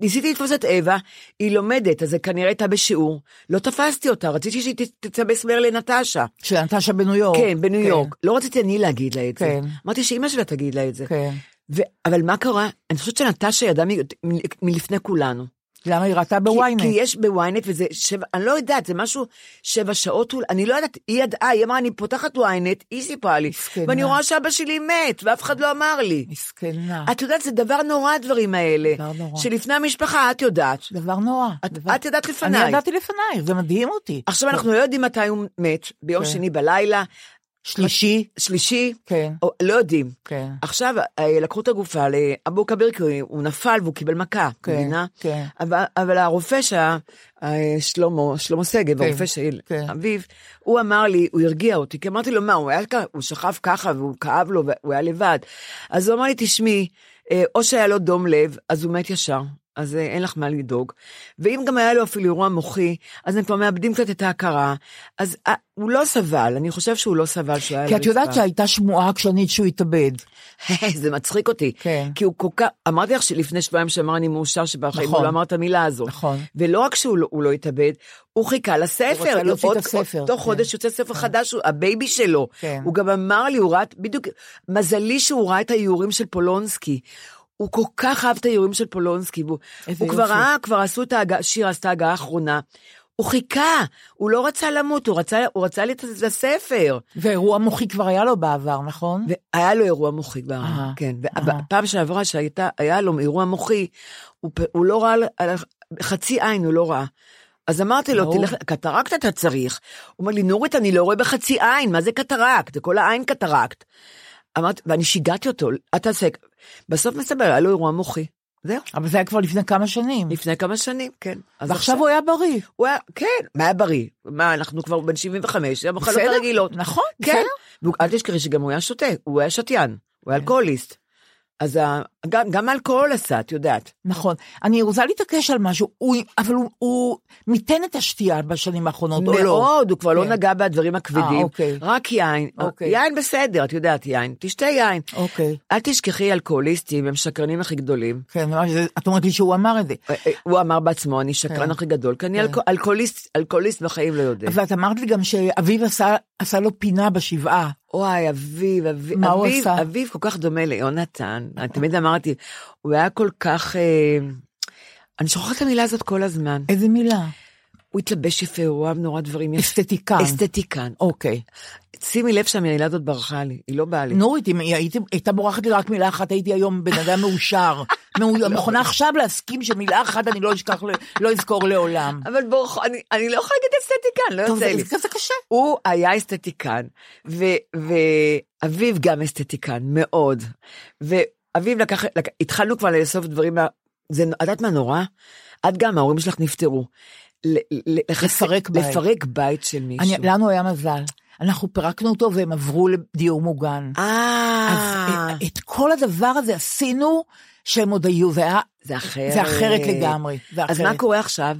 ניסיתי לתפוס את אווה, היא לומדת, אז זה כנראה הייתה בשיעור. לא תפסתי אותה, רציתי שהיא ת- תצבס מהר לנטשה. של נטשה בניו יורק. כן, בניו יורק. לא רציתי אני להגיד לה את זה. כן. אמרתי שאימא שלה תגיד לה את זה. כן. ו- אבל מה קרה? אני חושבת שנטשה ידעה מ- מ- מלפני כולנו. למה היא ראתה כי, בוויינט? כי יש בוויינט וזה שבע, אני לא יודעת, זה משהו שבע שעות, אני לא יודעת, היא ידעה, היא אמרה, אני פותחת וויינט, היא סיפרה לי, מסכנה. ואני רואה שאבא שלי מת, ואף אחד לא אמר לי. מסכנה. את יודעת, זה דבר נורא הדברים האלה. דבר נורא. שלפני המשפחה, את יודעת. דבר נורא. את- דבר- את ידעת לפניי. אני ידעתי לפנייך, זה מדהים אותי. עכשיו אנחנו לא יודעים מתי הוא מת, ביום כן. שני בלילה, שלישי. שלישי, כן. או, לא יודעים. כן. עכשיו אה, לקחו את הגופה לאבו כביר, כי הוא נפל והוא קיבל מכה, כן, מבינה? כן. אבל, אבל הרופא שה... אה, שלמה, שלמה שגב, כן, הרופא של כן. אביו, הוא אמר לי, הוא הרגיע אותי, כי אמרתי לו, מה, הוא היה הוא שכב ככה והוא כאב לו והוא היה לבד. אז הוא אמר לי, תשמעי, אה, או שהיה לו דום לב, אז הוא מת ישר. אז אה, אין לך מה לדאוג. ואם גם היה לו אפילו אירוע מוחי, אז הם כבר מאבדים קצת את ההכרה. אז אה, הוא לא סבל, אני חושב שהוא לא סבל שהוא היה כי את יודעת. שהייתה שמועה עקשנית שהוא התאבד. זה מצחיק אותי. כן. כי הוא כל כך, אמרתי לך שלפני שבועיים שאמר אני מאושר שבחיים נכון. הוא לא אמר את המילה הזו. נכון. ולא רק שהוא לא, הוא לא התאבד, הוא חיכה לספר. הוא רצה להוציא את הספר, תוך כן. חודש יוצא ספר חדש, הוא- הבייבי שלו. כן. הוא גם אמר לי, הוא ראה, בדיוק, מזלי שהוא ראה את האיורים של פולונסקי. הוא כל כך אהב את האיורים של פולונסקי, איזה הוא כבר. ראה, כבר עשו את ההגהה, שיר עשתה הגהה האחרונה. הוא חיכה, הוא לא רצה למות, הוא רצה, הוא רצה את הספר. ואירוע מוחי כבר היה לו בעבר, נכון? והיה לו אירוע מוחי כבר, אהה, כן. אהה. בפעם שעברה שהיה לו אירוע מוחי, הוא, הוא לא ראה, חצי עין הוא לא ראה. אז אמרתי לו, ברור. תלך, קטרקט אתה צריך. הוא אומר לי, נורית, אני לא רואה בחצי עין, מה זה קטרקט? זה כל העין קטרקט. אמרתי, ואני שיגעתי אותו, אל תעשה, בסוף מסתבר, היה לו אירוע מוחי. זהו, אבל זה היה כבר לפני כמה שנים. לפני כמה שנים, כן. ועכשיו הוא היה בריא. הוא היה, כן, מה היה בריא? מה, אנחנו כבר בן 75, זה המחלות בסדר, הרגילות. נכון, כן. בסדר. אל תשכחי שגם הוא היה שותה, הוא היה שתיין, הוא היה אלכוהוליסט. אז גם, גם האלכוהול עשה, את יודעת. נכון. אני רוצה להתעקש על משהו, הוא, אבל הוא, הוא מיתן את השתייה בשנים האחרונות, או לא? מאוד, הוא כבר לא כן. נגע בדברים הכבדים, אה, אוקיי. רק יין. אוקיי. יין בסדר, את יודעת, יין, תשתה יין. אוקיי. אל תשכחי אלכוהוליסטים, הם שקרנים הכי גדולים. כן, ממש, את אומרת לי שהוא אמר את זה. אה, אה, הוא אמר בעצמו, אני שקרן כן. הכי גדול, כי אני כן. אלכוה- אלכוהוליסט, אלכוהוליסט בחיים לא יודע. ואת אמרת לי גם שאביו עשה, עשה לו פינה בשבעה. וואי, אביב, אביב, מה הוא אביב, עשה? אביב כל כך דומה ליונתן. אני תמיד אמרתי, הוא היה כל כך... אה, אני שוכחת את המילה הזאת כל הזמן. איזה מילה? הוא התלבש יפה, הוא אוהב נורא דברים יפים. אסתטיקן. אסתטיקן. אוקיי. שימי לב שהמילה הזאת ברחה לי, היא לא באה לי. נורית, אם הייתה בורחת לי רק מילה אחת, הייתי היום בן אדם מאושר. מאו- מוכנה עכשיו להסכים שמילה אחת אני לא אשכח, לא אזכור לעולם. אבל בוא, אני, אני לא יכולה להגיד אסתטיקן, לא יוצא לי. זה קשה. הוא היה אסתטיקן, ואביו גם אסתטיקן, מאוד. ואביו לקח, לק... התחלנו כבר לאסוף דברים, את יודעת מה נורא? את גם, ההורים שלך נפטרו. לפרק בית. לפרק בית של מישהו. אני, לנו היה מזל. אנחנו פירקנו אותו והם עברו לדיור מוגן. אז אה, את, את כל הדבר הזה עשינו שהם עוד היו, זה היה זה אחרת. זה אחרת לגמרי. זה אז אחרת. מה קורה עכשיו?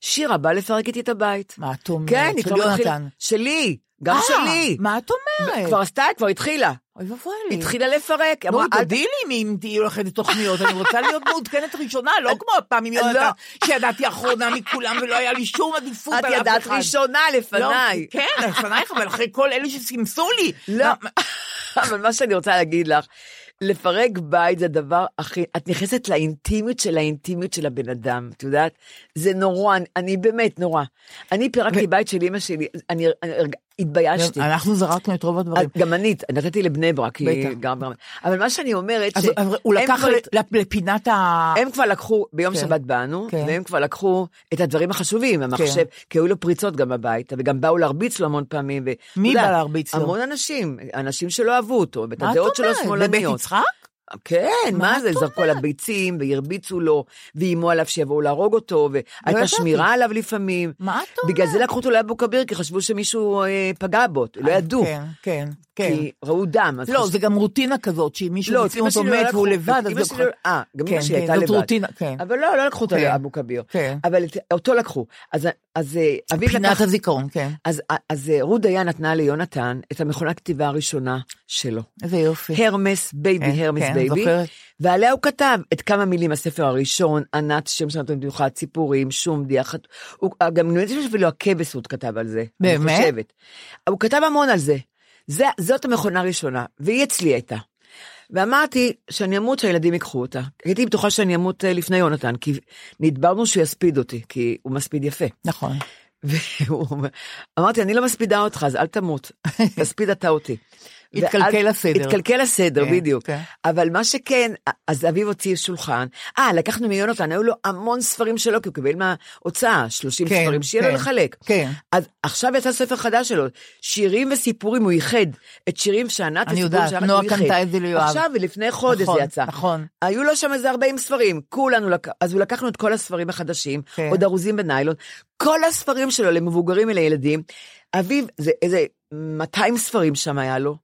שירה באה לפרק איתי את הבית. מה את אומרת? כן, היא התחילה. יונתן. שלי, גם אה, שלי. מה את אומרת? כבר עשתה, כבר התחילה. אוי ואבוי לי. התחילה לפרק. נו, אמרה, אל תודי לי אם תהיי הולכת לתוכניות, אני רוצה להיות מעודכנת ראשונה, לא כמו הפעם עם לא. יונתן, שידעתי אחרונה מכולם ולא היה לי שום עדיפות את על אף אחד. ידעת ראשונה לפניי. לא, כן, לפנייך, אבל אחרי כל אלה שסימסו לי. לא, אבל מה שאני רוצה להגיד לך, לפרק בית זה הדבר הכי, את נכנסת לאינטימיות של האינטימיות של הבן אדם, את יודעת? זה נורא, אני, באמת נורא. אני פירקתי בית של אמא שלי, אני, התביישתי. אנחנו זרקנו את רוב הדברים. גם אני, נתתי לבני ברק, בטח. גם ברמת- אבל מה שאני אומרת, אז ש- הוא לקח כבר- לפינת ה... הם כבר לקחו, ביום כן. שבת באנו, כן. והם כבר לקחו את הדברים החשובים, המחשב, כי היו לו פריצות גם הביתה, וגם באו להרביץ לו המון פעמים. ו- מי בא להרביץ לו? המון אנשים, אנשים שלא אהבו אותו, את הדעות שלו אומרת? בבית שמאלניות. יצחק? כן, מה זה, זרקו עליו ביצים, והרביצו לו, ואיימו עליו שיבואו להרוג אותו, והייתה ידעתי. שמירה עליו לפעמים. מה את אומרת? בגלל זה לקחו אותו לאבו כביר, כי חשבו שמישהו אה, פגע בו, לא ידעו. כן, כן, כן. כי ראו דם. לא, חשבו- זה גם רוטינה כזאת, שאם מישהו לא, מוצאים אותו לא מת והוא לקחו, לבד, אז אמא לא לא- אה, גם אמא כן, שלי כן, הייתה זאת לבד. רוטינה, כן. אבל לא, לא לקחו אותו כן. לאבו כביר. כן. אבל אותו לקחו. אז אה, פינת לקח... הזיכרון, כן. אז אז, אה, רות דיין נתנה ליונתן את המכונת כתיבה הראשונה שלו. איזה יופי. הרמס בייבי, כן, הרמס כן, בייבי. ועליה הוא כתב את כמה מילים מהספר הראשון, ענת, שם שלנו במיוחד, ציפורים, שום דיחת, הוא גם נדמה לי שאפילו הכבש הוא כתב על זה, באמת? הוא כתב המון על זה. זה, זאת המכונה הראשונה, והיא אצלי הייתה. ואמרתי שאני אמות שהילדים ייקחו אותה. הייתי בטוחה שאני אמות אה, לפני יונתן, כי נדברנו שהוא יספיד אותי, כי הוא מספיד יפה. נכון. והוא אומר, אמרתי, אני לא מספידה אותך, אז אל תמות, תספיד אתה אותי. התקלקל הסדר. התקלקל הסדר, כן, בדיוק. כן. אבל מה שכן, אז אביו הוציא שולחן, אה, לקחנו מיונתן, היו לו המון ספרים שלו, כי הוא קיבל מההוצאה, 30 כן, ספרים, שיהיה כן, לו לחלק. כן. אז עכשיו יצא ספר חדש שלו, שירים וסיפורים, הוא איחד את שירים שענת אני וסיפורים יודעת, שענת, נועה הוא איחד. קנתה את זה ליואב. עכשיו, ולפני חודש נכון, זה יצא. נכון. היו לו שם איזה 40 ספרים, כולנו, לק... אז הוא לקחנו את כל הספרים החדשים, כן. עוד ארוזים בניילון, כל הספרים שלו למבוגרים ולילדים, אביו, זה איזה 200 ספרים שם היה לו.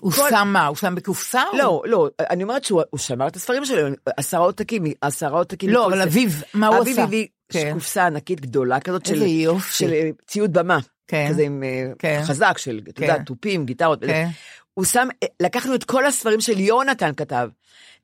הוא מכל- שם מה? הוא שם בקופסה? או- לא, לא, אני אומרת שהוא הוא שמר את הספרים שלו, עשרה עותקים, עשרה עותקים. לא, אבל זה. אביו, מה הוא אביו עשה? הביא כן. קופסה ענקית גדולה כזאת של. של אה, ציוד במה. כן. כזה עם אה, כן. חזק של, אתה כן. יודע, תופים, גיטרות. כן. הוא שם, אה, לקחנו את כל הספרים של יונתן כתב,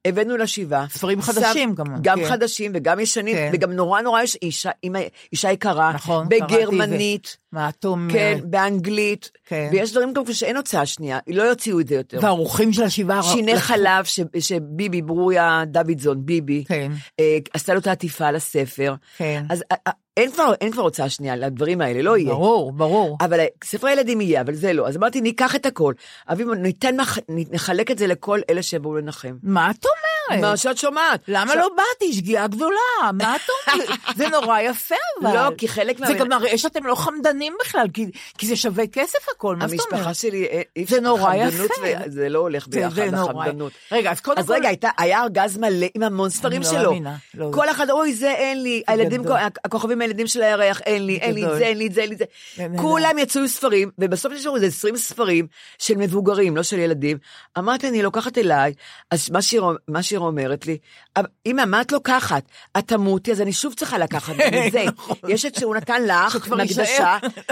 הבאנו לשבעה. ספרים חדשים גם, גם כן. חדשים וגם ישנים, כן. וגם נורא נורא יש אישה, אימא- אישה יקרה, נכון, בגרמנית, מה את אומרת? כן, באנגלית, כן. ויש דברים גם שאין הוצאה שנייה, לא יוציאו את זה יותר. והאורחים של השבעה... שיני לקחו- חלב ש- שביבי, ברוריה דוידזון, ביבי, כן. אה, עשתה לו את העטיפה על הספר. כן. אז אה, אה, אין כבר, אין כבר הוצאה שנייה לדברים האלה, לא יהיה. ברור, ברור. אבל אה, ספרי ילדים יהיה, אבל זה לא. אז אמרתי, ניקח את הכל. אביב, ניתן, נחלק את זה לכל אלה שיבואו לנחם. מה את אומרת? מה שאת שומעת. למה ש- לא באתי? שגיאה גדולה. מה את אומרת? זה נורא יפה, אבל. לא, כי חלק זה מה- גם מראה שאתם לא חמדנים בכלל, כי- כי זה שווה כסף הכל, מה זאת אומרת? המשפחה שלי, אה, זה נורא יפה. ו- זה לא הולך זה- ביחד, זה. החמדנות. רגע, אז קודם אז כל- רגע, הייתה, היה ארגז מלא עם המון ספרים לא שלו. מאמינה, לא. כל אחד, אוי, זה אין לי, הילדים. הכוכבים הילדים של הירח, אין לי, אין לי את. זה, אין לי את זה, אין לי את זה. כן, כולם יצאו עם ספרים, ובסוף נשארו איזה 20 ספרים של מבוגרים, לא של ילדים. אמרתי, אני לוקחת אליי, אז מה שיר אומרת לי, "אבל אמא, מה את לוקחת? את תמותי, אז אני שוב צריכה לקחת גם את זה. יש את שהוא נתן לך, נכון.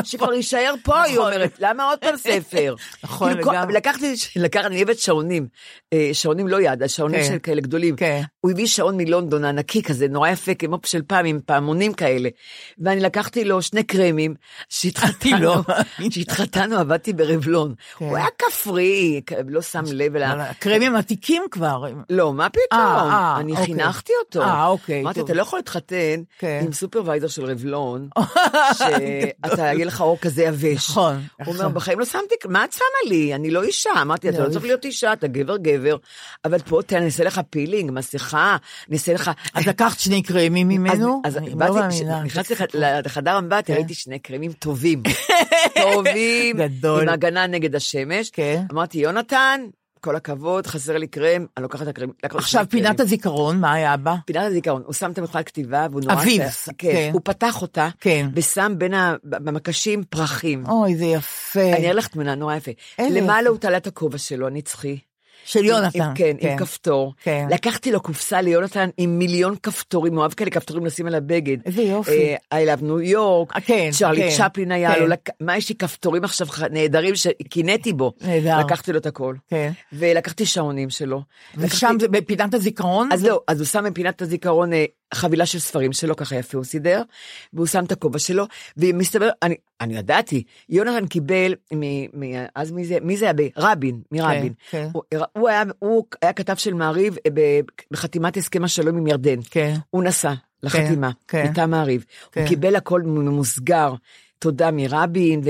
שכבר יישאר. פה, היא נכון. אומרת, למה עוד פעם ספר? נכון, כאילו, לגמרי. לקחתי, לקחתי, אני אוהבת שעונים, אה, שעונים לא יד, השעונים כן. של כאלה גדולים. הוא הביא שעון מלונדון ענקי כזה, נורא יפה, כמו של פעם, עם פעמונים כאלה. ואני לקחתי לו שני קרמים, שהתחתנו, לא. שהתחתנו, עבדתי ברבלון. כן. הוא היה כפרי, לא שם לב אליו. אבל הקרמים עתיקים כבר. לא, מה פתאום? אה, אה, אני אוקיי. חינכתי אותו. אה, אוקיי, אמרתי. אתה לא יכול להתחתן כן. עם סופרוויזר של רבלון, שאתה, יהיה לך אור כזה יבש. נכון, הוא אומר, נכון. בחיים לא שמתי, מה את שמה לי? אני לא אישה. אמרתי, אתה לא, לא צריך להיות אישה, אתה גבר גבר, אבל פה, אעשה לך פילינג, מסכה, אני אעשה לך... אז לקחת שני קרמים ממנו? אז, לא. נכנסתי לח- לחדר אמבטיה, כן. ראיתי שני קרמים טובים. טובים. גדול. עם הגנה נגד השמש. כן. אמרתי, יונתן, כל הכבוד, חסר לי קרם, אני לוקחת את הקרם. עכשיו. פינת הזיכרון, מה היה בה? פינת הזיכרון, הוא שם את המכונת כתיבה, והוא נורא... אביו, כן, כן. הוא פתח אותה, כן. ושם בין ה... במקשים פרחים. אוי, זה יפה. אני אראה לך תמונה נורא יפה. למעלה. הוא תלה את הכובע שלו, הנצחי. של יונתן, עם, כן, כן. עם כפתור. כן. לקחתי לו קופסה ליונתן עם מיליון כפתורים, הוא אוהב כאלה כפתורים לשים על הבגד. איזה יופי. אה, I love ניו יורק, אה, כן, צ'רלי כן, צ'פלין היה כן. לו, לק- מה יש לי כפתורים עכשיו נהדרים שקינאתי בו. נהדר. לקחתי לו את הכל. כן. ולקחתי שעונים שלו. ושם לקחתי- זה בפינת הזיכרון? אז לא, אז הוא שם בפינת הזיכרון אה, חבילה של ספרים שלו, ככה יפה הוא סידר, והוא שם את הכובע שלו, ומסתבר, אני, אני ידעתי, יונתן קיבל, מ, מ, אז מי זה, מי זה היה? רבין, מרבין. כן. הוא, הוא, היה, הוא היה כתב של מעריב אה, בחתימת הסכם השלום עם ירדן. כן. הוא נסע לחתימה, כן. מטעם מעריב. כן. הוא קיבל הכל ממוסגר. תודה מרבין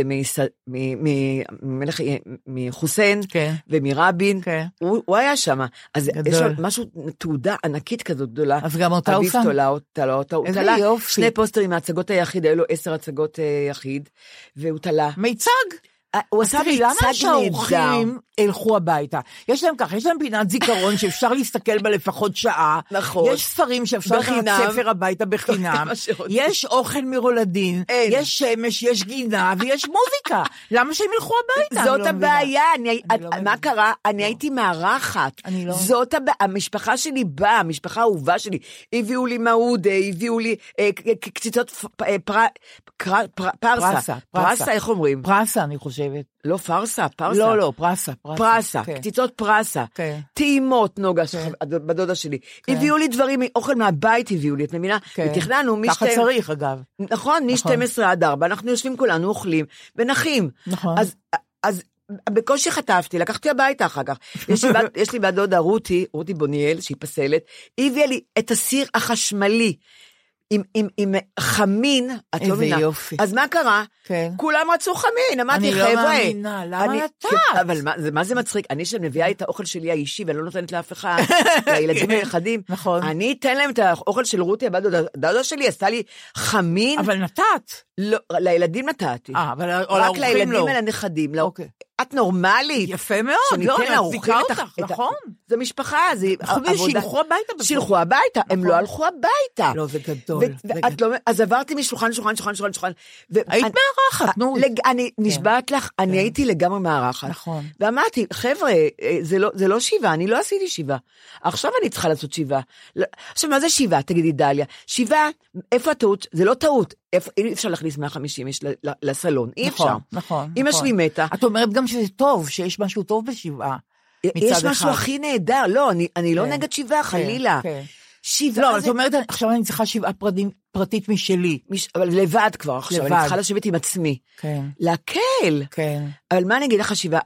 ומחוסיין כן. ומרבין, כן. הוא, הוא היה שם, אז גדול. יש לו משהו, תעודה ענקית כזאת גדולה. אז גם אותה הוא אביב שם? תולה אותה, אותה, הוא תלה יופי. שני פוסטרים מהצגות היחיד, היו לו עשר הצגות אה, יחיד, והוא תלה. מיצג. הוא עשה תראי, למה. שהאורחים ילכו הביתה? יש להם ככה, יש להם פינת זיכרון שאפשר להסתכל בה לפחות שעה. נכון. יש ספרים שאפשר לקחת. ספר הביתה בחינם. יש אוכל מרולדין. יש שמש, יש גינה ויש מוזיקה. למה שהם ילכו הביתה? זאת לא. הבעיה, לא מה. קרה? אני הייתי מארחת. אני לא- זאת הבעיה, המשפחה שלי באה, המשפחה האהובה שלי. הביאו לי מעודה, הביאו לי קציצות. פרסה, פרסה, איך אומרים? פרסה, אני חושבת. לא פרסה, פרסה. לא, לא, פרסה. פרסה, כן. קציצות פרסה, כן. טעימות, נוגה, בדודה שלי. הביאו לי דברים, אוכל מהבית הביאו לי, את מבינה? כן. ותכננו מ... ככה צריך, אגב. נכון, מ-12 עד 4, אנחנו יושבים כולנו, אוכלים ונחים. נכון. אז, אז בקושי חטפתי, לקחתי הביתה אחר כך. יש לי, בת- יש לי בת דודה רותי, רותי בוניאל, שהיא פסלת, היא הביאה לי את הסיר החשמלי. עם, עם, עם חמין, את לא איזה מבינה. יופי. אז מה קרה? כן. כולם רצו חמין, אמרתי, אני לא חבר'ה. מאמינה, למה אני- נתת? כן, אבל מה זה, מה זה מצחיק? אני שמביאה את האוכל שלי האישי ואני לא נותנת לאף אחד, לילדים הנכדים, נכון. אני אתן להם את האוכל של רותי, הבת דודה שלי עשתה לי חמין, אבל נתת. לא, לילדים נתתי. אה, אבל רק לאורחים לילדים לא. ולנכדים. לא. אוקיי. את נורמלית. יפה מאוד, שניתן לא, את ה- אותך, את נכון. זה משפחה, זה מזה, עבודה. שילכו הביתה. שילכו הביתה, הם נכון. לא הלכו הביתה. לא, זה גדול. לא- אז עברתי משולחן שולחן, שולחן, שולחן. ו- היית מארחת, נו. אני נשבעת לך, אני הייתי לגמרי מארחת. נכון. ואמרתי, חבר'ה, אה, זה לא- זה לא שיבה, אני לא עשיתי שיבה. עכשיו אני צריכה לעשות שיבה. לא- עכשיו, מה זה שיבה, תגידי, דליה? שיבה, איפה הטעות? זה לא טעות. אי אפשר להכניס 150 איש לסלון, אי אפשר. נכון, נכון. אמא נכון. שלי מתה. את אומרת גם שזה טוב, שיש משהו טוב בשבעה. מצד יש. משהו הכי נהדר, לא, אני, לא כן, נגד שבעה, חלילה. כן. שבעה לא, אבל. את אומרת, עכשיו אני צריכה שבעה פרטית משלי. מש... אבל לבד כבר עכשיו, לבד. אני צריכה לשבת עם עצמי. כן, להקל. כן. אבל מה אני אגיד לך, שבעה?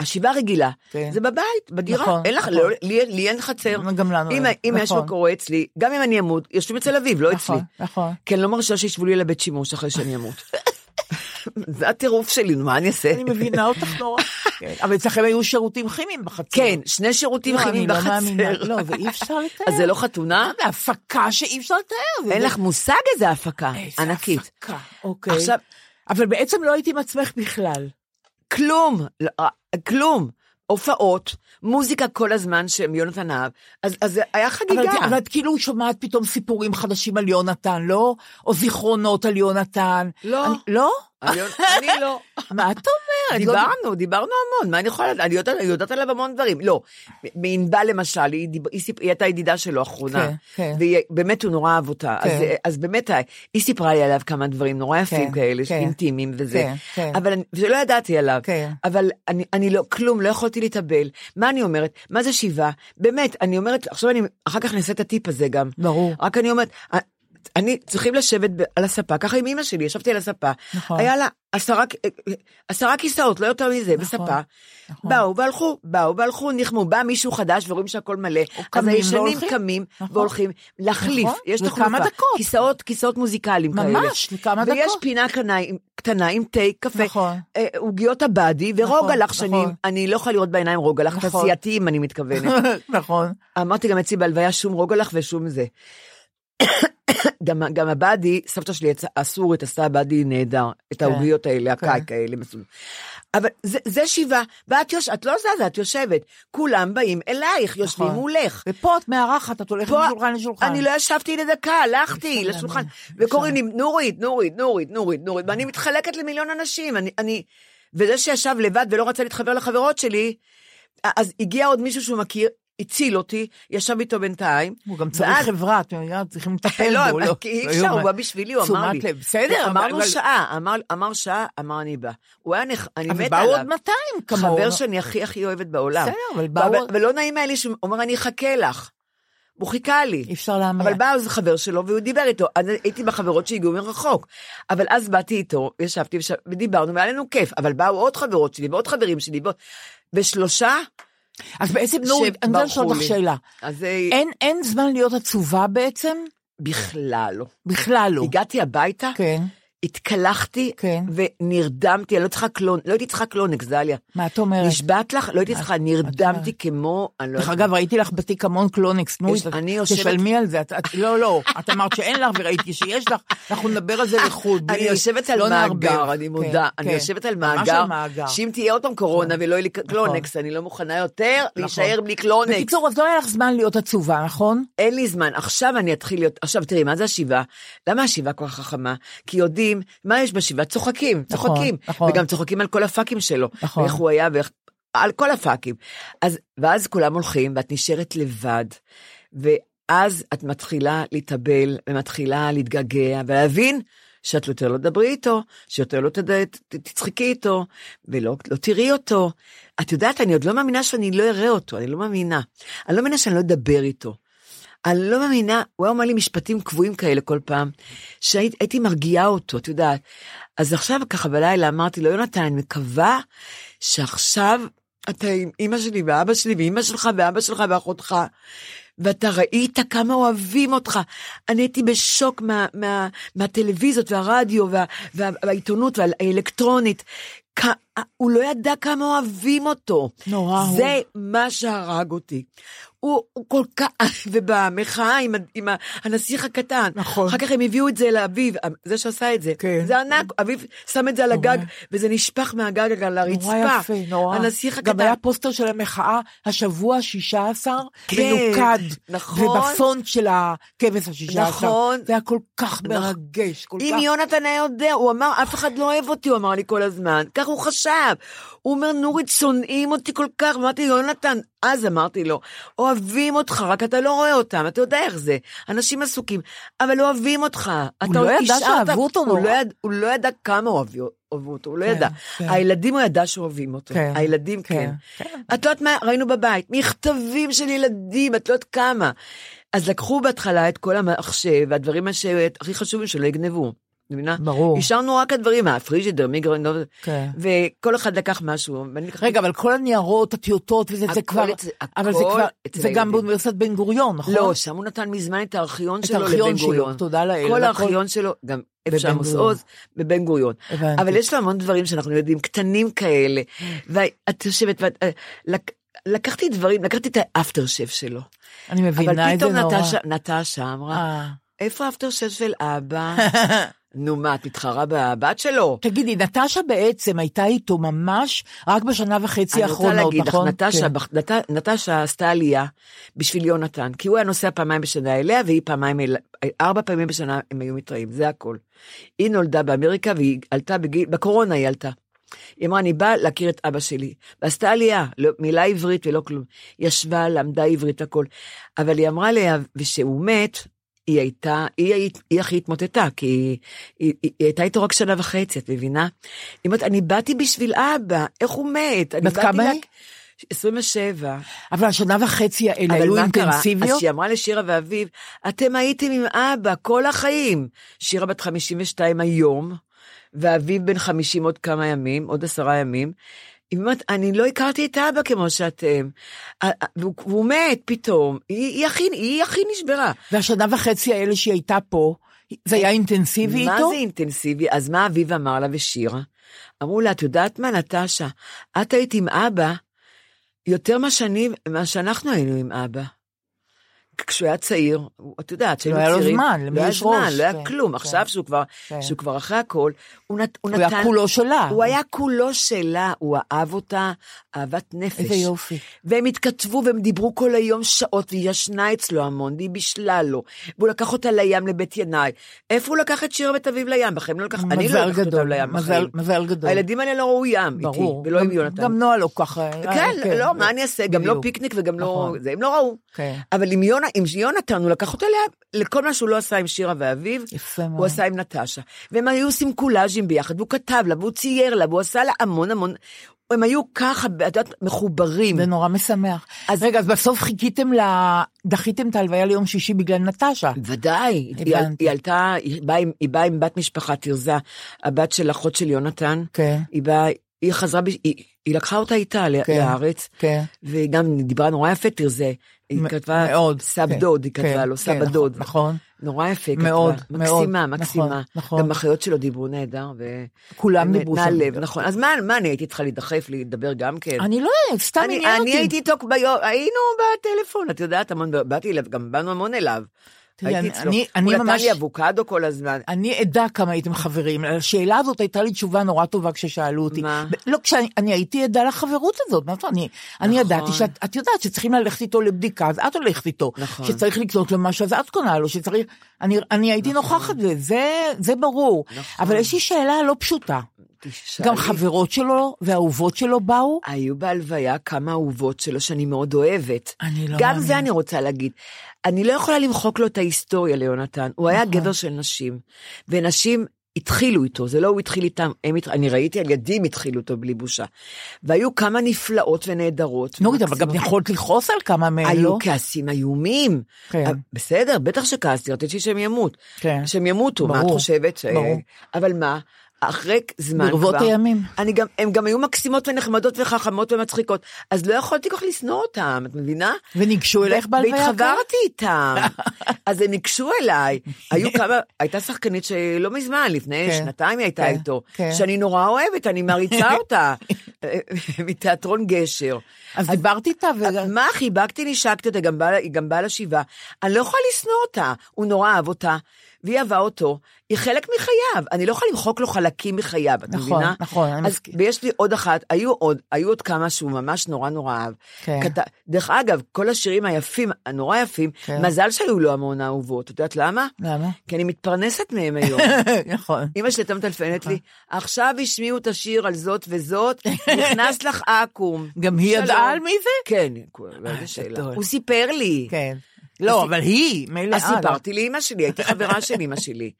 השבעה רגילה, כן. זה בבית, בדירה, נכון, אין לך, נכון. לא, לי, לי אין חצר. גם לנו אם, אם יש נכון. מה קורה אצלי, גם אם אני אמות, יושבים אצל אביב, לא נכון, אצלי. נכון. כי אני לא מרשה שישבו לי לבית שימוש אחרי שאני אמות. זה הטירוף שלי, מה אני אעשה? אני מבינה אותך נורא. כן, אבל אצלכם היו שירותים כימיים בחצר. כן, שני שירותים לא, כימיים אני לא בחצר. מאמינה. לא, ואי אפשר לתאר. אז זה לא חתונה? זה הפקה שאי אפשר לתאר. אין לך מושג איזה הפקה, איזה ענקית. הפקה, אוקיי. עכשיו, אבל בעצם לא הייתי עם עצמך בכלל. כלום, לא, אה, כלום. הופעות, מוזיקה כל הזמן שהם יונתן אהב, אז, אז היה חגיגה. אבל, אבל את כאילו שומעת פתאום סיפורים חדשים על יונתן, לא? או זיכרונות על יונתן. לא. אני, לא? אני, לא. מה את אומרת? לא- דיברנו, דיברנו המון, מה אני יכולה לדעת? אני יודעת, עליו המון דברים. לא, מענבל למשל, היא, הייתה ידידה שלו אחרונה. כן, כן. ובאמת הוא נורא אהב אותה. כן. אז, אז באמת, היא סיפרה לי עליו כמה דברים נורא יפים כן, כאלה, כן. אינטימיים וזה. כן, כן. אבל שלא ידעתי עליו. כן. אבל אני לא, כלום, לא יכולתי להתאבל. מה אני אומרת? מה זה שיבה? באמת, אני אומרת, עכשיו אני, אחר כך נעשה את הטיפ הזה גם. ברור. רק אני אומרת, אני, צריכים לשבת על הספה, ככה עם אמא שלי, ישבתי על הספה. נכון. היה לה עשרה, עשרה כיסאות, לא יותר מזה, נכון, בספה. נכון. באו והלכו, באו והלכו, נחמו, בא מישהו חדש ורואים שהכל מלא. אז הישנים. קמים נכון. והולכים להחליף, נכון, יש תחלופה. דקות. כיסאות, כיסאות מוזיקליים כאלה. ממש, לכמה ויש דקות. פינה קטנה קטנה עם תה, קפה, נכון. אה, עוגיות הבאדי ורוגלח נכון. שנים, אני לא יכולה לראות בעיניים רוגלח, נכון. תעשייתיים אני מתכוונת. נכון. אמרתי גם אצלי בהלוויה שום רוגלח ושום זה. גם, גם הבאדי, סבתא שלי הסורית עשתה באדי נהדר, את העוגיות האלה, כן. הקאי כאלה מסוים. אבל זה, זה שיבה, ואת יוש... את לא זזה, את יושבת, כולם באים אלייך, יושבים נכון. מולך. ופה את מארחת, את הולכת משולחן לשולחן. אני לא ישבתי לדקה, הלכתי לשולחן, וקוראים לי נורית, נורית, נורית, נורית, נורית, ואני מתחלקת למיליון אנשים, אני, אני, וזה שישב לבד ולא רצה להתחבר לחברות שלי, אז הגיע עוד מישהו שהוא מכיר, הציל אותי, ישב איתו בינתיים. הוא גם צריך ואז- חברה, אתם יודעים, צריכים לטפל לא, בו. אבל כי אי אפשר, הוא בא בשבילי, הוא אמר לי. בסדר, אבל- אמרנו אבל- שעה, אמר- אמר שעה, אמר אני בא. הוא היה נח... אני אבל מתה באו עליו. עוד 200 כמוהו. חבר שאני הכי הכי אוהבת בעולם. בסדר, אבל באו אבל- ולא נעים היה לי שהוא אומר, אני אחכה לך. הוא חיכה לי. אי אפשר להאמין. אבל בא איזה חבר שלו והוא דיבר איתו, אז הייתי בחברות שהגיעו מרחוק. אבל אז באתי איתו, ישבתי ודיברנו והיה לנו כיף, אבל באו עוד חברות שלי ועוד חברים שלי, ושלושה, אז בעצם, נורית, אני רוצה לשאול אותך. שאלה. אז אין, אין זמן להיות עצובה בעצם? בכלל לא. בכלל לא. הגעתי הביתה, כן. התקלחתי כן. ונרדמתי, אני לא צריכה קלון, לא הייתי צריכה קלינקס, דליה. מה את אומרת? נשבעת לך, לא הייתי צריכה, נרדמתי כמו, לא דרך. אגב, ראיתי לך בתיק המון קלינקס, נו, תשלמי על זה. לא, לא, את אמרת שאין לך וראיתי שיש לך, אנחנו נדבר על זה לחוד. אני יושבת על לא. מאגר, אני כן, מודה, אני כן. יושבת על מאגר. נכון. שאם תהיה עוד פעם קורונה ולא יהיה לי קלינקס, אני לא מוכנה יותר להישאר בלי קלינקס. בקיצור, אז לא היה לך זמן להיות עצובה, נכון? אין לי זמן, עכשיו אני אתחיל להיות, עכשיו תראי, מה זה השבעה? למה השבעה כל כך חכמה? כי יודעים, מה יש בשבעה? צוחקים, נכון, צוחקים. נכון. וגם צוחקים על כל הפאקים שלו. נכון. ואיך הוא היה ואיך... על כל הפאקים. אז, ואז כולם הולכים, ואת נשארת לבד, ואז את מתחילה להתאבל, ומתחילה להתגעגע, ולהבין שאת יותר לא תדברי איתו, שיותר לא תד... תצחקי איתו, ולא לא תראי אותו. את יודעת, אני עוד לא מאמינה שאני לא אראה אותו, אני לא מאמינה. אני לא מאמינה שאני לא אדבר איתו. אני לא מאמינה, הוא היה אומר לי משפטים קבועים כאלה כל פעם, שהייתי מרגיעה אותו, את יודעת. אז עכשיו ככה בלילה אמרתי לו, יונתן, אני מקווה שעכשיו אתה עם אמא שלי ואבא שלי ואמא שלך ואבא שלך ואחותך, ואתה ראית כמה אוהבים אותך. אני הייתי בשוק מה, מה, מהטלוויזיות והרדיו וה, וה, והעיתונות והאלקטרונית. כ- הוא לא ידע כמה אוהבים אותו. נורא הוא. זה מה שהרג אותי. הוא, הוא כל כך, ובמחאה עם, עם הנסיך הקטן. נכון. אחר כך הם הביאו את זה לאביו, זה שעשה את זה. כן. זה ענק, אביו שם את זה על הגג, וזה נשפך מהגג על הרצפה. נורא יפה, נורא. הנסיך הקטן. גם היה פוסטר של המחאה השבוע ה-16, כן, מנוקד. נכון. ובפונט של הכבש ה-16. נכון. זה היה כל כך נכון. מרגש, כל אם כך... יונתן היה יודע, הוא אמר, אף אחד לא אוהב אותי, הוא אמר לי כל הזמן. כך הוא חשב. הוא אומר, נורית, שונאים אותי כל כך. אמרתי, יונתן, אז אמרתי לו, אוהבים אותך, רק אתה לא רואה אותם, אתה יודע איך זה. אנשים עסוקים, אבל אוהבים אותך. הוא לא ידע שאהבו אותו הוא נורא. לא יד- הוא לא ידע כמה אוהבי- אוהבו אותו, הוא לא כן, ידע. כן. הילדים הוא ידע שאוהבים אותו. כן, הילדים כן, כן. כן. את לא יודעת מה, ראינו בבית, מכתבים של ילדים, את לא יודעת כמה. אז לקחו בהתחלה את כל המחשב והדברים הכי חשובים שלא יגנבו. מבינה? ברור. השארנו רק הדברים, הפריג'ידר, מיגרן, כן. וכל אחד לקח משהו. רגע, אבל כל הניירות, הטיוטות וזה, זה הכל כבר... אצל- אבל זה הכל כבר... זה גם. באוניברסיטת בן גוריון, נכון? לא, שם הוא נתן מזמן את הארכיון את שלו לבן גוריון. תודה לאל, כל הארכיון שלו, גם איפה שעמוס. עוז, בבן גוריון. הבנתי. אבל יש לו המון דברים שאנחנו יודעים, קטנים כאלה. ואת יושבת, ואת... אה, לק- לקחתי דברים, לקחתי את האפטר שף שלו. אני מבינה אבל את זה פתאום נורא. נטשה, נטשה אמרה, אה. איפה האפטר שף של אבא? נו מה, את מתחרה בבת שלו? תגידי, נטשה בעצם הייתה איתו ממש רק בשנה וחצי אני רוצה האחרונות, להגיד לך, נכון? נטשה, כן. נת- נטשה עשתה עלייה בשביל יונתן, כי הוא היה נוסע פעמיים בשנה אליה, והיא פעמיים, אל- ארבע פעמים בשנה הם היו מתראים, זה הכל. היא נולדה באמריקה והיא עלתה בגיל, בקורונה היא עלתה. היא אמרה, אני באה להכיר את אבא שלי. ועשתה עלייה, לא, מילה עברית ולא כלום. ישבה, למדה עברית, הכל. אבל היא אמרה לי, ושהוא מת, היא הייתה, היא, היא, היא הכי התמוטטה, כי היא, היא, היא, היא הייתה איתו רק שנה וחצי, את מבינה? היא אומרת, אני באתי בשביל אבא, איך הוא מת? בת כמה היא? 27. אבל השנה וחצי האלה היו קרה? אז אינטנסיביות? שהיא אמרה לשירה ואביב, אתם הייתם עם אבא כל החיים. שירה בת 52 היום, ואביב בן 50 עוד כמה ימים, עוד עשרה ימים. היא אומרת, אני לא הכרתי את אבא כמו שאתם. ה- ה- והוא, והוא מת פתאום, היא, היא, הכי, היא הכי נשברה. והשנה וחצי האלה שהיא הייתה פה, זה היה אינטנסיבי מה איתו? זה אינטנסיבי? אז מה אביב אמר לה ושירה? אמרו לה, את יודעת מה, נטשה, את היית עם אבא יותר מה שאני, מה שאנחנו היינו עם אבא. כשהוא היה צעיר, את יודעת, שהיינו לא היה לו צעירים, זמן, למי לא היה יש זמן, ראש, לא היה כן, כלום. כן. עכשיו שהוא כבר, כן. שהוא כבר אחרי הכל, הוא, נת, הוא נתן... היה כולו שלה. הוא היה כולו שלה, הוא אהב אותה אהבת נפש. איזה יופי. והם התכתבו והם דיברו כל היום שעות, והיא ישנה אצלו המון, והיא בישלה לו. והוא לקח אותה לים לבית ינאי. איפה הוא לקח את שירה ואת אביב לים? בחיים לא לקח, אני לא מזל לקחת אותם לים מזל- גדול. הילדים האלה לא ראו ים איתי. ולא עם יונתן. גם נועה לא ככה. כן, אה, לא, מה אני אעשה? גם לא. פיקניק וגם לא... נכון. זה, הם לא ראו. כן. אבל עם יונה- עם יונתן, הוא לקח אותה לה- לכל מה שהוא לא עשה עם שירה ואביב, יפה מאוד. הוא עשה עם נטשה. והם היו עושים קולאז'ים ביחד, והוא כתב לה, והוא צייר לה, והוא עשה לה המון המון... הם היו ככה, את יודעת, מחוברים. זה נורא משמח. אז- רגע, אז בסוף חיכיתם ל... דחיתם את ההלוויה ליום שישי בגלל נטשה. ודאי, היא. היא עלתה, היא באה, עם, באה עם בת משפחה, תרזה, הבת של אחות של יונתן. כן. היא באה, היא חזרה, היא, היא לקחה אותה איתה כן, לארץ, כן. והיא גם דיברה נורא יפה, תרזה. היא מ- כתבה, מאוד, סב כן, דוד, היא כן, כתבה לו, כן, סבא נכון, דוד. נכון. נורא יפה, מאוד, כתבה. מאוד, מקסימה, נכון, מקסימה. נכון. גם אחיות שלו דיברו נהדר, ו... כולם דיברו שם. מהלב, נכון. אז מה, מה אני הייתי צריכה להידחף, לדבר גם כן? אני לא יודעת, סתם אני, עניין אני אותי. הייתי איתו ביום, היינו בטלפון, את יודעת, המון, באתי אליו, גם באנו המון אליו. תראי, הייתי אני- אצלו. אני- אני הוא נתן ממש- לי אבוקדו כל הזמן. אני עדה כמה הייתם חברים. השאלה הזאת הייתה לי תשובה נורא טובה כששאלו אותי. מה? לא, כשאני אני הייתי עדה לחברות הזאת. מה זאת אומרת? אני, אני נכון. ידעתי שאת את יודעת שצריכים ללכת איתו לבדיקה, אז את הולכת איתו. נכון. שצריך לקנות לו משהו, אז את קונה לו, שצריך... אני, אני הייתי נוכחת בזה, זה, זה ברור. נכון. אבל יש לי שאלה לא פשוטה. תשאלי. גם חברות שלו והאהובות שלו באו? היו בהלוויה כמה אהובות שלו שאני מאוד אוהבת. אני לא גם מאמינה. זה אני רוצה להגיד. אני לא יכולה למחוק לו את ההיסטוריה ליונתן. הוא היה נכון. גבר של נשים, ונשים התחילו איתו, זה לא הוא התחיל איתם, הם, אני ראיתי על ידי הם התחילו איתו בלי בושה. והיו כמה נפלאות ונהדרות. נורית, אבל גם. יכולת לכעוס על כמה מהם, היו לא? כעסים איומים. כן. אה, בסדר, בטח שכעסתי, רציתי שהם ימות. כן. שהם ימותו, מה את חושבת? ברור. אבל מה? אחרי זמן כבר... ברבות הימים. אני גם, הם גם היו מקסימות ונחמדות וחכמות ומצחיקות, אז לא יכולתי כל כך לשנוא אותם, את מבינה? וניגשו אלייך בהלוויה? והתחברתי איתם. אז הם ניגשו אליי. היו כמה, הייתה שחקנית שלא מזמן, לפני כן, שנתיים היא הייתה כן, איתו, כן. שאני נורא אוהבת, אני מעריצה אותה, מתיאטרון גשר. אז דיברת איתה ו... מה, חיבקתי, נשקתי אותה, היא גם באה לשבעה. אני לא יכולה לשנוא אותה, הוא נורא אהב אותה, והיא אהבה אותו, היא חלק מחייו, אני לא יכולה למחוק לו חלקים מחייו, את נכון, מבינה? נכון, אני אז, מסכים. ויש לי עוד אחת, היו עוד, היו עוד כמה שהוא ממש נורא נורא אהב. כן. כת... דרך אגב, כל השירים היפים, הנורא יפים, כן. מזל שהיו לו המון אהובות, את יודעת למה? למה? כי אני מתפרנסת מהם היום. נכון. אמא שלי הייתה מטלפנת לי, עכשיו השמיעו את השיר על זאת וזאת, נכנס לך עכו"ם. גם היא. ידעה על מי זה? כן, איזה שאלה. גדול. הוא סיפר לי. כן. לא, אבל היא, מילא... אז אה. סיפרתי לאמא שלי, הייתי חברה של אמא שלי.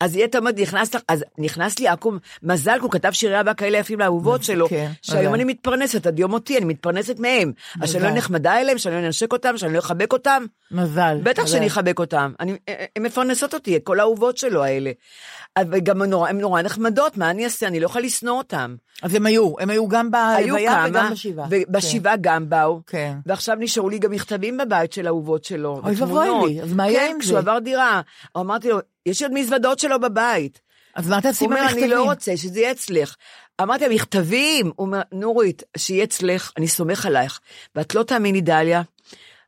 אז היא הייתה אומרת, נכנס לך, אז נכנס לי עכו"ם, מזל, הוא כתב שירי אבא כאלה יפים לאהובות שלו, כן, שהיום. אני מתפרנסת, עד יום מותי, אני מתפרנסת מהם. אז שאני לא. נחמדה אליהם, שאני לא אנשק אותם, שאני לא אחבק אותם. מזל. בטח. שאני אחבק אותם. אני, הן מפרנסות אותי, כל האהובות שלו האלה. אבל גם נורא- הן נורא נחמדות, מה אני אעשה? אני לא יכולה לשנוא אותם. אז הם היו, הם היו גם בהלוויה וגם בשבעה. ובשבעה גם באו. כן. ועכשיו נשארו לי גם מכתבים בבית של אהובות שלו. אוי ואבוי ותמונות. לי, אז מה יהיה כן, עם כשהוא זה? עבר דירה, אמרתי לו, יש עוד מזוודות שלו בבית. אז מה תעשי הוא אומר, במכתבים? אני לא רוצה שזה יהיה אצלך. אמרתי, המכתבים, הוא אומר, נורית, שיהיה אצלך, אני סומך עלייך. ואת לא תאמיני, דליה,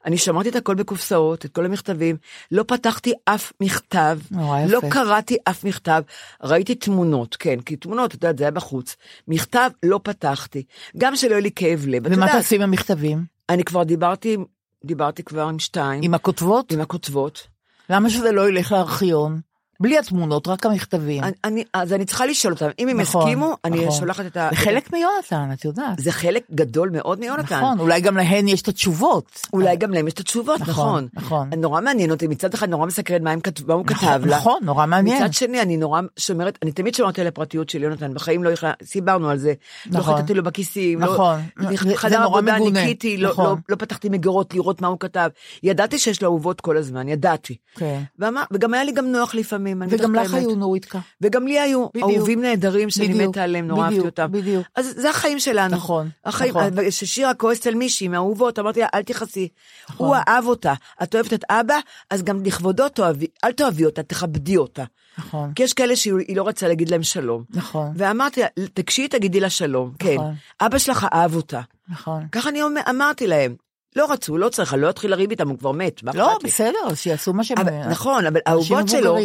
אני שמרתי את הכל בקופסאות, את כל המכתבים, לא פתחתי אף מכתב, נורא יפה. לא קראתי אף מכתב, ראיתי תמונות, כן, כי תמונות, את יודעת, זה היה בחוץ. מכתב לא פתחתי, גם שלא יהיה לי כאב לב. ומה יודעת, תעשי עם המכתבים? אני כבר דיברתי, דיברתי כבר עם שתיים, עם הכותבות? עם הכותבות. למה שזה לא ילך לארכיון? בלי התמונות, רק המכתבים. אני, אני, אז אני צריכה לשאול אותם, אם הם נכון, הסכימו, אני נכון. שולחת את ה... זה חלק מיונתן, את יודעת. זה חלק גדול מאוד מיונתן. נכון, אולי גם להן יש את התשובות. אולי גם להם יש את התשובות, נכון, נכון. נכון. נורא מעניין אותי, מצד אחד נורא מסקרן מה הם כתב- מה הוא כתב לה. נכון, נורא מעניין. מצד שני, אני נורא שומרת, אני תמיד שומרת על הפרטיות של יונתן, בחיים לא יכולה, סיברנו על זה. לא נכון. חטאתי לו בכיסים. לא- נכון. זה חדר עבודה. ניקיתי, לא- נכון. לא- לא פתחתי מגירות לראות מה הוא כתב. ידעתי שיש לו אהובות כל הזמן, ידעתי. כן. ואמר- וגם היה לי גם נוח לפעמים, אני אגיד וגם לך. היו נורית. וגם לי היו בדיוק. אהובים נהדרים שאני בדיוק, מתה עליהם, נורא אהבתי אותם. בדיוק. אז זה החיים שלנו. נכון, החיים, נכון. כששירה כועסת על מישהי מהאהובות, אמרתי לה, אל תכעסי. הוא אהב אותה. את אוהבת את אבא, אז גם לכבודו תאהבי, אל תאהבי אותה, תכבדי אותה. נכון. כי יש כאלה שהיא לא רצה להגיד להם שלום. נכון. ואמרתי לה, תגשי, תגידי לה שלום. כן. נכון. אבא שלך אהב אותה. נכון. ככה אני אומר- אמרתי להם. לא רצו, לא צריך, אני לא אתחיל לריב איתם, הוא כבר מת, לא? בסדר, שיעשו מה שהם... נכון, אבל האהובות שלו.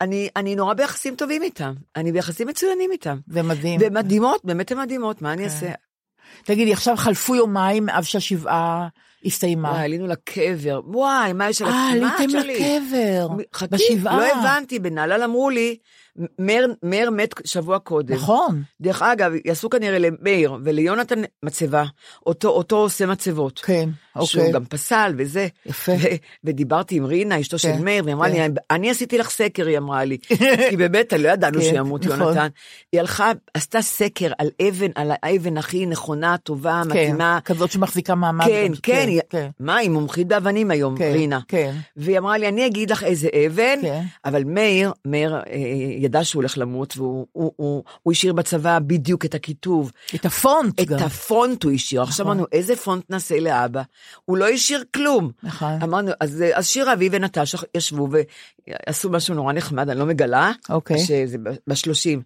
אני, אני נורא ביחסים טובים איתם, אני ביחסים מצוינים איתם. זה מדהים. והן מדהימות, באמת הן מדהימות, מה אני אעשה? תגידי, עכשיו חלפו יומיים מאז שהשבעה הסתיימה. וואי, עלינו לקבר, וואי, מה יש על אה, מה עליתם שלי? לקבר. חכי, בשבעה. לא הבנתי, בנהלל אמרו לי, מאיר, מאיר מת שבוע קודם. נכון. דרך אגב, יעשו כנראה למאיר וליונתן מצבה, אותו, אותו עושה מצבות. כן, שהוא אוקיי. גם פסל וזה. יפה. ו- ודיברתי עם רינה, אשתו של כן, מאיר, והיא אמרה כן. לי, אני עשיתי לך סקר, היא אמרה לי. כי באמת, לא ידענו כן, שימות נכון. יונתן. היא הלכה, עשתה סקר על אבן, על האבן הכי נכונה, טובה, כן, מתאימה. כזאת שמחזיקה מעמד. כן, גם- כן, היא- כן. מה, היא מומחית באבנים היום, כן, רינה. כן. והיא אמרה לי, אני אגיד לך איזה אבן, כן. אבל מאיר, מאיר אה, ידע שהוא הולך למות, והוא הוא, הוא, הוא השאיר בצבא בדיוק את הכיתוב. את הפונט את גם. הפונט הוא השאיר. עכשיו נכון. אמרנו, איזה פונט נעשה לאבא? הוא לא השאיר כלום. נכון. אמרנו, אז, אז שירה אביב ונטשה ישבו ועשו משהו נורא נחמד, אני לא מגלה. אוקיי. שזה בשלושים.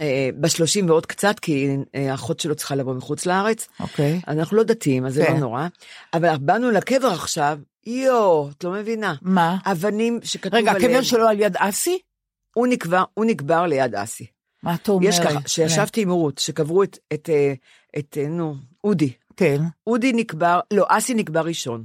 אה, בשלושים ועוד קצת, כי אה, האחות שלו צריכה לבוא מחוץ לארץ. אוקיי. אנחנו לא דתיים, אז זה כן. לא נורא. אבל באנו לקבר עכשיו, יואו, את לא מבינה. מה? אבנים שכתוב רגע, עליהם. הקבר שלו על יד אסי? הוא נקבר, הוא נקבר ליד אסי. מה אתה אומר? יש ככה, שישבתי עם רות, שקברו את, את, אה, את, אה, נו, אודי. כן, אודי נקבר, לא, אסי נקבר ראשון.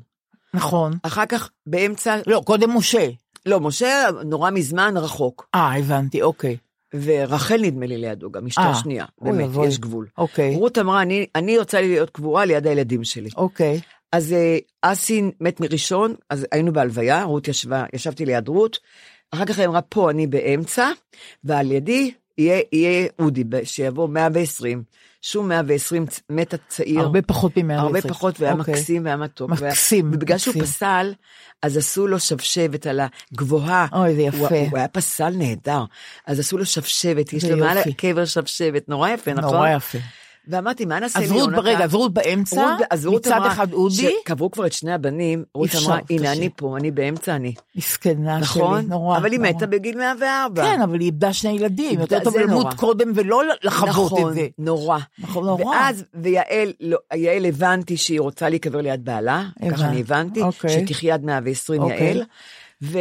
נכון. אחר כך, באמצע, לא, קודם משה. לא, משה נורא מזמן רחוק. אה, הבנתי, אוקיי. ורחל נדמה לי לידו, גם אשתו אה, השנייה. אוי באמת, ואבוי. יש גבול. אוקיי. רות אמרה, אני, אני רוצה להיות קבורה ליד הילדים שלי. אוקיי. אז אה, אסי מת מראשון, אז היינו בהלוויה, רות ישבה, ישבתי ליד רות, אחר כך היא אמרה, פה אני באמצע, ועל ידי יהיה, יהיה אודי, שיבוא 120. שום 120 צ- מת הצעיר. הרבה פחות מ-120. הרבה פחות, והיה אוקיי. מקסים והיה מתוק. מקסים, והיה- ובגלל שהוא מקסים. פסל, אז עשו לו שבשבת על הגבוהה. אוי, זה יפה. הוא, הוא היה פסל נהדר. אז עשו לו שבשבת, יש לו מעל. הקבר שבשבת, נורא יפה, נכון? נורא יפה. ואמרתי, מה נעשה אז רות? ברגע, אז רות באמצע, אז רות מצד אחד אודי, שקברו כבר את שני הבנים, רות אמרה, הנה. אני פה, אני באמצע אני. מסכנה שלי, נכון? נורא. אבל היא. מתה בגיל 104. כן, אבל היא איבדה שני ילדים, יותר טוב למות. קודם ולא לחוות נכון, את זה. נורא. נכון, נורא. ואז, ויעל, לא, יעל הבנתי שהיא רוצה להיקבר ליד בעלה, ככה אני הבנתי, אוקיי. שתחיה עד 120 אוקיי. יעל. ו...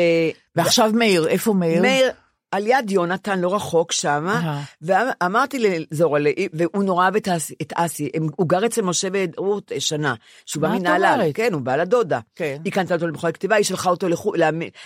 ועכשיו מאיר, איפה מאיר? מאיר, על יד יונתן, לא רחוק שמה, אהה. ואמרתי לזורה, והוא נורא אוהב את אסי, הוא גר אצל משה ורות שנה, שהוא בא מנהלל, אומרת? כן, הוא בא לדודה. כן. היא קנתה אותו למכון כתיבה, היא שלחה אותו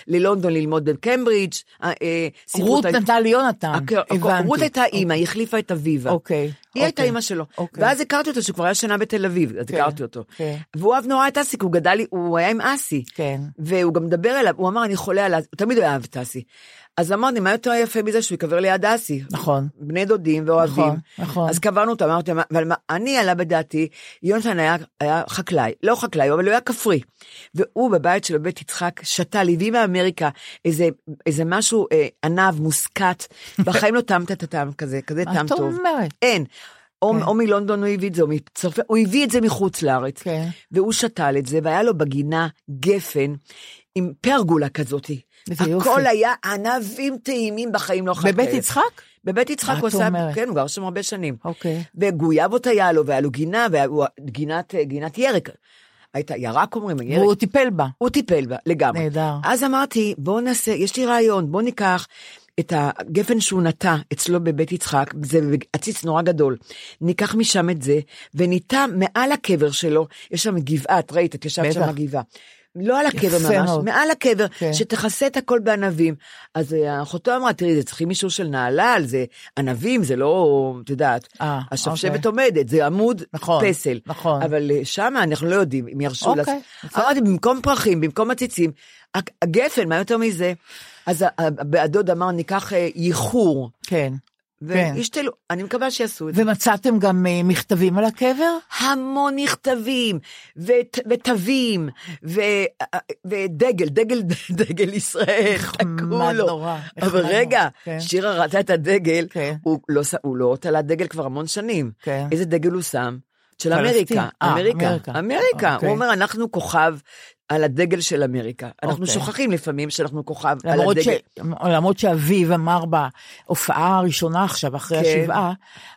ללונדון ללמוד בקיימברידג', אה, אה, רות נתנה ליונתן, הכל- הכל- הבנתי. רות הייתה אימא, היא החליפה את אביבה. אוקיי. היא הייתה אוקיי. אימא שלו. אוקיי. ואז הכרתי אותו, שהוא כבר היה שנה בתל אביב, אז כן, הכרתי אותו. כן. והוא אהב נורא את אסי, כי הוא גדל, הוא היה עם אסי. כן. והוא גם מדבר אליו, הוא אמר, אני חולה על אסי, הוא תמיד אוהב את אסי. אז אמרתי, מה יותר יפה מזה שהוא ייקבר ליד אסי? נכון. בני דודים ואוהבים. נכון, נכון. אז קבענו אותו, אמרתי, "מה- אבל מה, אני עלה בדעתי, יונתן היה, היה חקלאי, לא חקלאי, אבל הוא היה כפרי. והוא בבית שלו, בבית יצחק, שתל, הביא מאמריקה איזה, איזה משהו אה, ענב, מוסקת, בחיים לא טעמת את הטעם כזה, כזה מה טעם טוב. אומרת? אין. או, כן. או מלונדון הוא הביא את זה, או מצרפת, הוא הביא את זה מחוץ לארץ. כן. והוא שתל את זה, והיה לו בגינה גפן עם פרגולה כזאת. הכל. היה ענבים טעימים בחיים לא אכלתי בבית. יצחק? בבית יצחק הוא עשה? כן, הוא גר שם הרבה שנים. אוקיי. וגויאבות היה לו, והיה לו גינה, והוא גינת, גינת ירק. הייתה ירק אומרים, ירק. והוא טיפל בה. הוא טיפל בה, לגמרי. נהדר. אז אמרתי, בואו נעשה, יש לי רעיון, בואו ניקח את הגפן שהוא נטע אצלו בבית יצחק, זה עציץ נורא גדול. ניקח משם את זה, וניטע מעל הקבר שלו, יש שם גבעה, את ראית, את ישבת. שם בגבעה. לא על הקבר ממש, מאוד. מעל הקבר, כן. שתכסה את הכל בענבים. אז אה, אחותו אמרה, תראי, זה צריכים אישור של נהלל, זה ענבים, זה לא, את יודעת, אה, השבשבת אוקיי. עומדת, זה עמוד נכון, פסל. נכון. אבל אה, שמה אנחנו לא יודעים אם ירשו אוקיי, לעשות. בסדר. אמרתי, במקום פרחים, במקום עציצים, הג- הגפן, מה יותר מזה? אז ה- ה- הדוד אמר, ניקח ייחור, כן. כן. וישתלו, אני מקווה שיעשו את זה. ומצאתם גם אה, מכתבים על הקבר? המון מכתבים, ות- ותווים, ו- ודגל, דגל, דגל ישראל, תקעו לו. נורא, אבל רגע, כן. שירה ראתה את הדגל, כן. הוא לא הוא לא תלה דגל כבר המון שנים. כן. איזה דגל הוא שם? של. אמריקה, אה, אמריקה, אמריקה. אמריקה. אוקיי. הוא אומר, אנחנו כוכב על הדגל של אמריקה. אנחנו אוקיי. שוכחים לפעמים שאנחנו כוכב על למרות, ש... הדגל. למרות שאביו אמר בהופעה הראשונה עכשיו, אחרי כן. השבעה,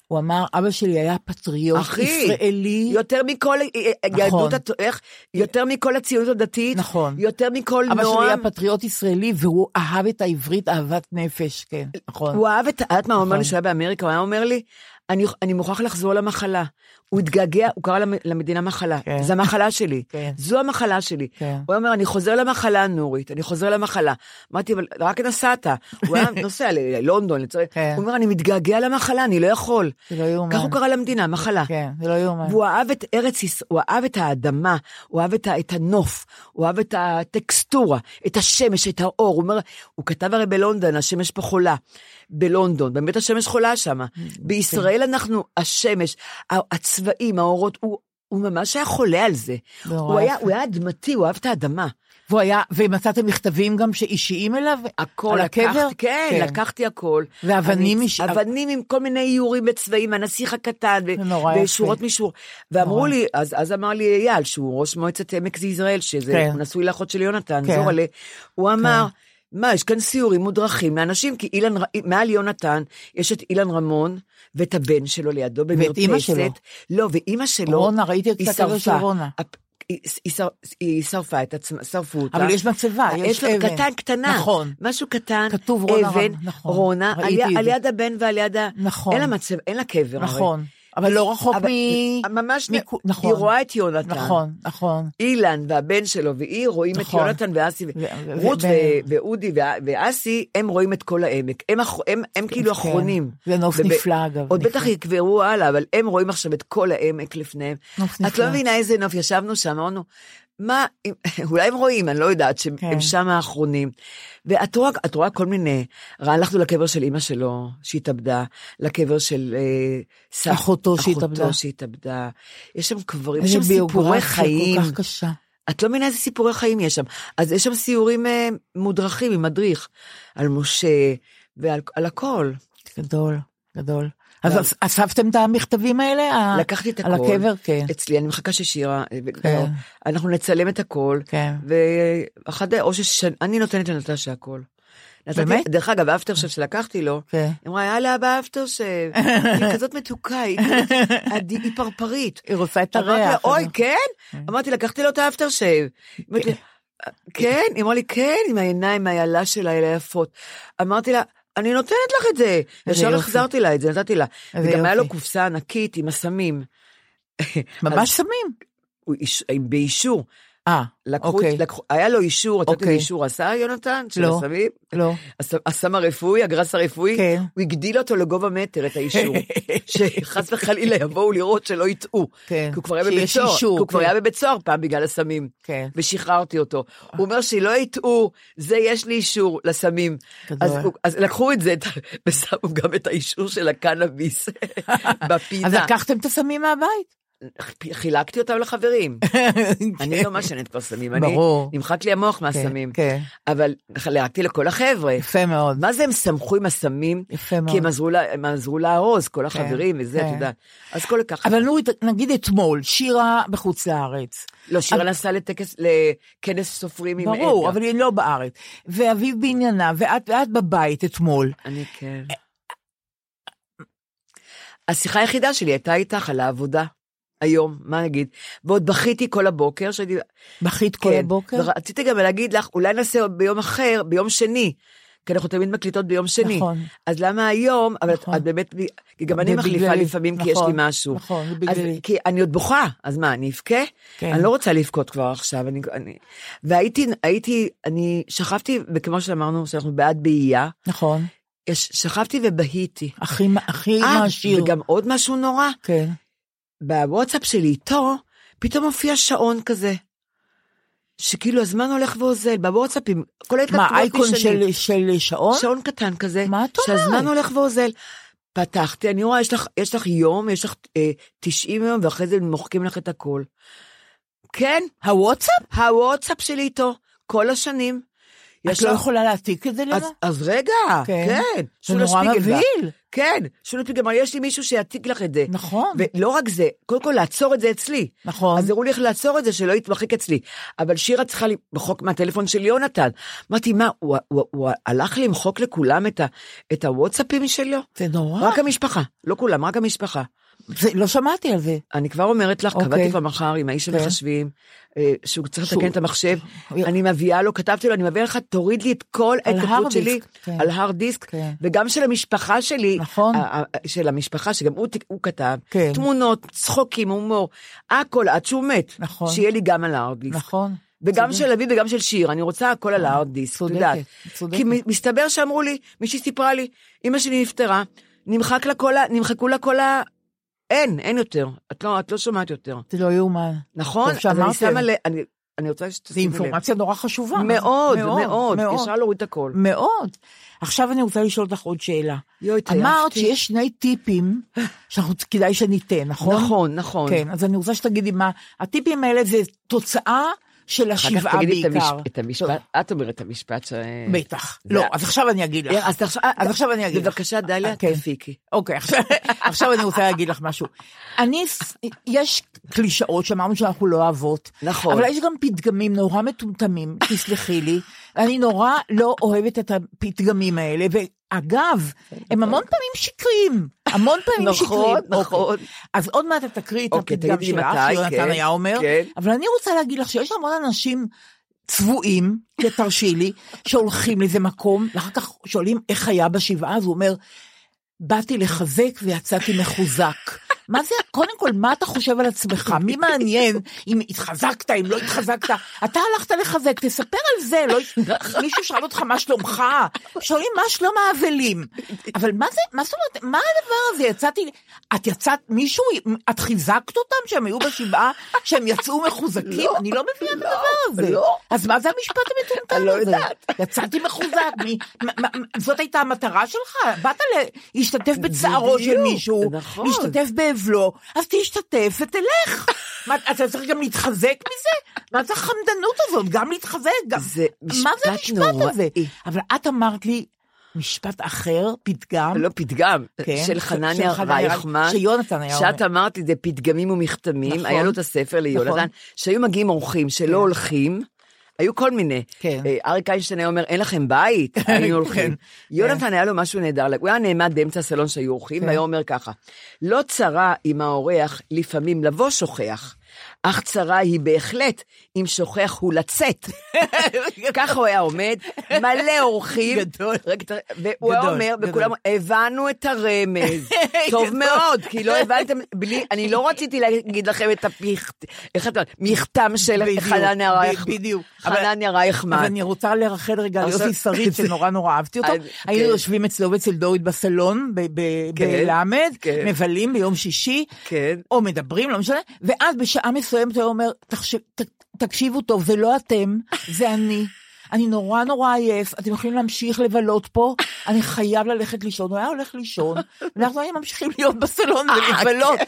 הוא אמר, אבא שלי היה פטריוט אחי, ישראלי. יותר מכל אה, יהדות, הת- איך? יותר מכל הציונות הדתית, נכון. יותר מכל אבא שלי היה נועם. פטריוט ישראלי, והוא אהב את העברית אהבת נפש, כן, נכון. הוא אהב את, את מה הוא אומר לי נכון. שהוא היה באמריקה, הוא היה אומר לי, אני, אני מוכרח לחזור למחלה. הוא התגעגע, הוא קרא למ- למדינה מחלה. כן. זו המחלה שלי. כן. זו המחלה שלי. כן. הוא אומר, אני חוזר למחלה, נורית, אני חוזר למחלה. אמרתי, אבל רק נסעת. הוא היה נוסע ללונדון, לצורך. כן. הוא אומר, אני מתגעגע למחלה, אני לא יכול. זה לא יאומן. כך הוא קרא למדינה, מחלה. כן, זה לא יאומן. והוא אהב את ארץ ישראל, הוא אהב את האדמה, הוא אהב את, את הנוף, הוא אהב את הטקסטורה, את השמש, את האור. הוא אומר, הוא כתב הרי בלונדון, השמש פה חולה. בלונדון, באמת השמש חולה שם. בישראל אנחנו, השמש, הצבעים, האורות, הוא, הוא ממש היה חולה על זה. הוא היה. הוא היה אדמתי, הוא אהב את האדמה. והוא היה, ומצאתם מכתבים גם שאישיים אליו? הכל על הקבר? כן, כן. לקחתי הכל. ואבנים אני- מש- אבנים עם כל מיני איורים בצבעים, הנסיך הקטן, זה. ושורות משור. ואמרו נורא. לי, אז, אז אמר לי אייל, שהוא ראש מועצת עמק יזרעאל, שזה כן. נשוי לאחות של יונתן, כן. זורלה, הוא אמר, מה, יש כאן סיורים מודרכים מאנשים, כי אילן, מעל יונתן, יש את אילן רמון, ואת הבן שלו לידו במרפסת. אימא שלו. לא, ואימא שלו, רונה, ראיתי את הכתבה של. רונה. היא- היא שר- היא שרפה את עצמה, שרפו אותה. אבל יש מצבה, יש אבן. קטן, קטנה. נכון. משהו קטן, כתוב רונה אבן, נכון. רונה, על, יד- על הבן ועל יד ה... נכון. אין לה מצב, אין לה קבר. הרי. אבל לא רחוק אבל- מ... ממש, מכו- נכון. היא רואה את יונתן. נכון, נכון. אילן והבן שלו והיא רואים את נכון. יונתן ואסי, ו- ו- רות ו- ו- ואודי וה- ואסי, הם רואים את כל העמק. הם אח- הם- הם כאילו כן. אחרונים. זה נוף וב- נפלא, אגב, עוד נפלא. בטח יקברו הלאה, אבל הם רואים עכשיו את כל העמק לפניהם. נוף את נפלא. לא מבינה איזה נוף, ישבנו שם, אמרנו, מה, אם- אולי הם רואים, אני לא יודעת, שהם כן. שם האחרונים. ואת רואה, רואה כל מיני, הלכנו לקבר של אימא שלו, שהתאבדה, לקבר של אה, אחותו. אחותו שהתאבדה. יש שם קברים, יש שם סיפורי חיים. כל כך קשה. את לא מבינה איזה סיפורי חיים יש שם. אז יש שם סיורים אה, מודרכים עם מדריך, על משה ועל על הכל. גדול, גדול. אז אס- אספתם את המכתבים האלה? לקחתי את הכל. על הקבר? כן. אצלי, אני מחכה ששירה, אה, כן. לא, אנחנו נצלם את הכל, כן. ואחד, או שאני נותנת לנטשה הכל. באמת? דרך אגב, האפטר שף שלקחתי לו, כן. היא אמרה, יאללה, אבא האפטר שף, היא כזאת מתוקה, היא פרפרית. היא רוצה את הריח. אוי, אז- כן? אמרתי, לקחתי לו את האפטר לה, כן? היא אמרה לי, כן, עם העיניים, האיילה שלה, אלה יפות. אמרתי לה, אני נותנת לך את זה. ישר. החזרתי לה את זה, נתתי לה. וגם היה לו. קופסה ענקית עם הסמים. ממש סמים. באישור. אה, אוקיי. לקחו, היה לו אישור, את יודעת איזה אוקיי. אישור עשה יונתן? של לא. הסמים? לא. הס- הסם הרפואי, הגרס הרפואי, כן. הוא הגדיל אותו לגובה מטר, את האישור. שחס וחלילה יבואו לראות שלא יטעו. כן. כי הוא כבר היה בבית סוהר, כי הוא כבר כן. היה בבית סוהר פעם בגלל הסמים. כן. ושחררתי אותו. הוא אומר שלא יטעו, זה יש לי אישור לסמים. אז, אז לקחו את זה את ושמו גם את האישור של הקנאביס בפינה. אז לקחתם את הסמים מהבית? חילקתי אותם לחברים. אני לא מעשנת כבר סמים, אני, ברור. נמחק לי המוח מהסמים. כן. אבל חילקתי לכל החבר'ה. יפה מאוד. מה זה הם שמחו עם הסמים? יפה מאוד. כי הם עזרו, לארוז, כל החברים וזה, את כן. יודעת. אז כל כך. אבל נורית, נגיד אתמול, שירה בחוץ לארץ. לא, שירה נסעה לטקס, לכנס סופרים עם ברור, עדנה. אבל היא לא בארץ. ואביב בעניינה, ואת בבית אתמול. אני כן. השיחה היחידה שלי הייתה איתך על העבודה. היום, מה נגיד? ועוד בכיתי כל הבוקר, שהייתי... בכית כל הבוקר? ורציתי גם להגיד לך, אולי נעשה ביום אחר, ביום שני. כי אנחנו תמיד מקליטות ביום שני. נכון. אז למה היום, אבל נכון. את, את באמת, כי גם אני מחליפה בגללי. לפעמים, כי יש נכון, לי משהו. נכון, זה בגללי. כי אני עוד בוכה, אז מה, אני אבכה? כן. אני לא רוצה לבכות כבר עכשיו. אני, אני... והייתי, הייתי, אני שכבתי, וכמו שאמרנו, שאנחנו בעד באייה, נכון. שכבתי ובהיתי. הכי, הכי אה, מעשיר. וגם עוד משהו נורא, כן. בוואטסאפ שלי איתו, פתאום מופיע שעון כזה. שכאילו הזמן הולך ואוזל, בוואטסאפים, כל ההתכתבויות מה, אייקון. של, של שעון? שעון קטן כזה, מה את אומרת? שהזמן הולך ואוזל. פתחתי, אני רואה, יש לך, יש לך יום, יש לך אה, 90 יום, ואחרי זה מוחקים לך את הכל. כן, הוואטסאפ? הוואטסאפ שלי איתו, כל השנים. את לא יכולה להעתיק את זה למה? אז, רגע, כן. כן, זה נורא. מבהיל. כן, שולה שפיגלבך, יש לי מישהו שיעתיק לך את זה. נכון. ולא רק זה, קודם כל לעצור את זה אצלי. נכון. אז הראו לי איך לעצור את זה, שלא יתמחק אצלי. אבל שירה צריכה למחוק מהטלפון של יונתן. אמרתי, מה, הוא, הוא, הוא הלך למחוק לכולם את, ה, את הוואטסאפים שלו? זה נורא. רק המשפחה, לא כולם, רק המשפחה. זה, לא שמעתי על זה. אני כבר אומרת לך, אוקיי. קבעתי כבר מחר עם האיש של כן. מחשבים, אה, שהוא צריך לתקן את המחשב, אני מביאה לו, כתבתי לו, אני מביאה לך, תוריד לי את כל הרד שלי דיסק, כן. על הרד דיסק, כן. וגם של המשפחה שלי, נכון. של המשפחה, שגם הוא הוא כתב, כן. תמונות, צחוקים, הומור, הכל, עד שהוא מת, נכון. שיהיה לי גם על ההרד דיסק. נכון. וגם צודק. של אבי וגם של שיר, אני רוצה הכל על ההרד דיסק, את צודקת, יודעת. צודקת. כי מ- מסתבר שאמרו לי, מישהי סיפרה לי, אמא שלי נפטרה, נמחק לה כל ה... נמחקו לה כל ה... אין, אין יותר. את לא, את לא שומעת יותר. זה לא יאומן. נכון? טוב אז אני שאמרתם. אני, אני רוצה זו שתשימי לב. אינפורמציה נורא חשובה. מאוד, מאוד, ישר להוריד את הכל. מאוד. עכשיו אני רוצה לשאול אותך עוד שאלה. יואי, אמרת התעייפתי. שיש שני טיפים שכדאי שניתן, נכון? נכון, נכון. כן, אז אני רוצה שתגידי מה, הטיפים האלה זה תוצאה של אחר כך השבעה תגידי את בעיקר. המש- את המשפט, את אומרת את המשפט ש... בטח. לא, אז עכשיו אני אגיד לך. אז עכשיו, אז עכשיו אני אגיד לך. בבקשה, דליה, כן. תפיקי. אוקיי, עכשיו, עכשיו אני רוצה להגיד לך משהו. אני, יש קלישאות שאמרנו שאנחנו לא אוהבות. נכון. אבל יש גם פתגמים נורא מטומטמים, תסלחי לי. אני נורא לא אוהבת את הפתגמים האלה, ואגב, הם המון פעמים שקריים. המון פעמים נכון, שקריים. נכון. אוקיי. אז עוד מעט את תקריאי את אוקיי, הפתגם שלך, שיונתן כן, היה אומר, כן. אבל אני רוצה להגיד לך שיש המון אנשים צבועים, תרשי לי, שהולכים לאיזה מקום, ואחר כך שואלים איך היה בשבעה, אז הוא אומר, באתי לחזק ויצאתי מחוזק. מה זה, קודם כל, מה אתה חושב על עצמך? מי מעניין אם התחזקת, אם לא התחזקת? אתה הלכת לחזק, תספר על זה, לא... מישהו שאל אותך מה שלומך? שואלים מה שלום האבלים. אבל מה זה, מה זאת אומרת, מה הדבר הזה? יצאתי, את יצאת, מישהו, את חיזקת אותם שהם היו בשבעה, שהם יצאו מחוזקים? אני לא מבינה את הדבר הזה. לא. אז מה זה המשפט המטומטם אני לא הזה? יודעת. יצאתי מחוזק, זאת הייתה המטרה שלך? באת להשתתף בצערו של מישהו, נכון. להשתתף באבלו, אז תשתתף ותלך. מה, אתה צריך גם להתחזק מזה? מה זה החמדנות הזאת? גם להתחזק? גם... זה מה זה משפט המשפט נוראי. הזה? אבל את אמרת לי משפט אחר, פתגם. לא פתגם, כן, של חנניה רייכמן, שיונתן היה אומר. שאת אמרת את זה פתגמים ומכתמים, נכון. היה לו את הספר ליונתן, נכון. שהיו מגיעים אורחים שלא הולכים, היו כל מיני. כן. אה, אריק איינשטיין היה אומר, אין לכם בית, היינו הולכים. כן. יונתן היה לו משהו נהדר, הוא היה נעמד באמצע הסלון שהיו אורחים, כן. והיה אומר ככה, לא צרה עם האורח לפעמים לבוא שוכח, אך צרה היא בהחלט אם שוכח הוא לצאת. ככה הוא היה עומד, מלא אורחים. גדול. והוא היה אומר. וכולם, הבנו את הרמז. טוב מאוד, כי לא הבנתם, בלי, אני לא רציתי להגיד לכם את הפיכט, איך אתה, מכתם של חנניה רייכמן. בדיוק. אבל- אני רוצה לרחל רגע על יוסי שריד, שנורא נורא אהבתי אותו. היינו כן. יושבים אצלו ואצל דורית בסלון, כן, בלמד, כן. מבלים ביום שישי. או מדברים, לא משנה, ואז בשעה מסוימת הוא אומר, "תחש- ת- תקשיבו טוב, זה לא אתם, זה אני. אני נורא נורא עייף, אתם יכולים להמשיך לבלות פה, אני חייב ללכת לישון. הוא היה הולך לישון, ואנחנו היינו ממשיכים להיות בסלון ולבלות.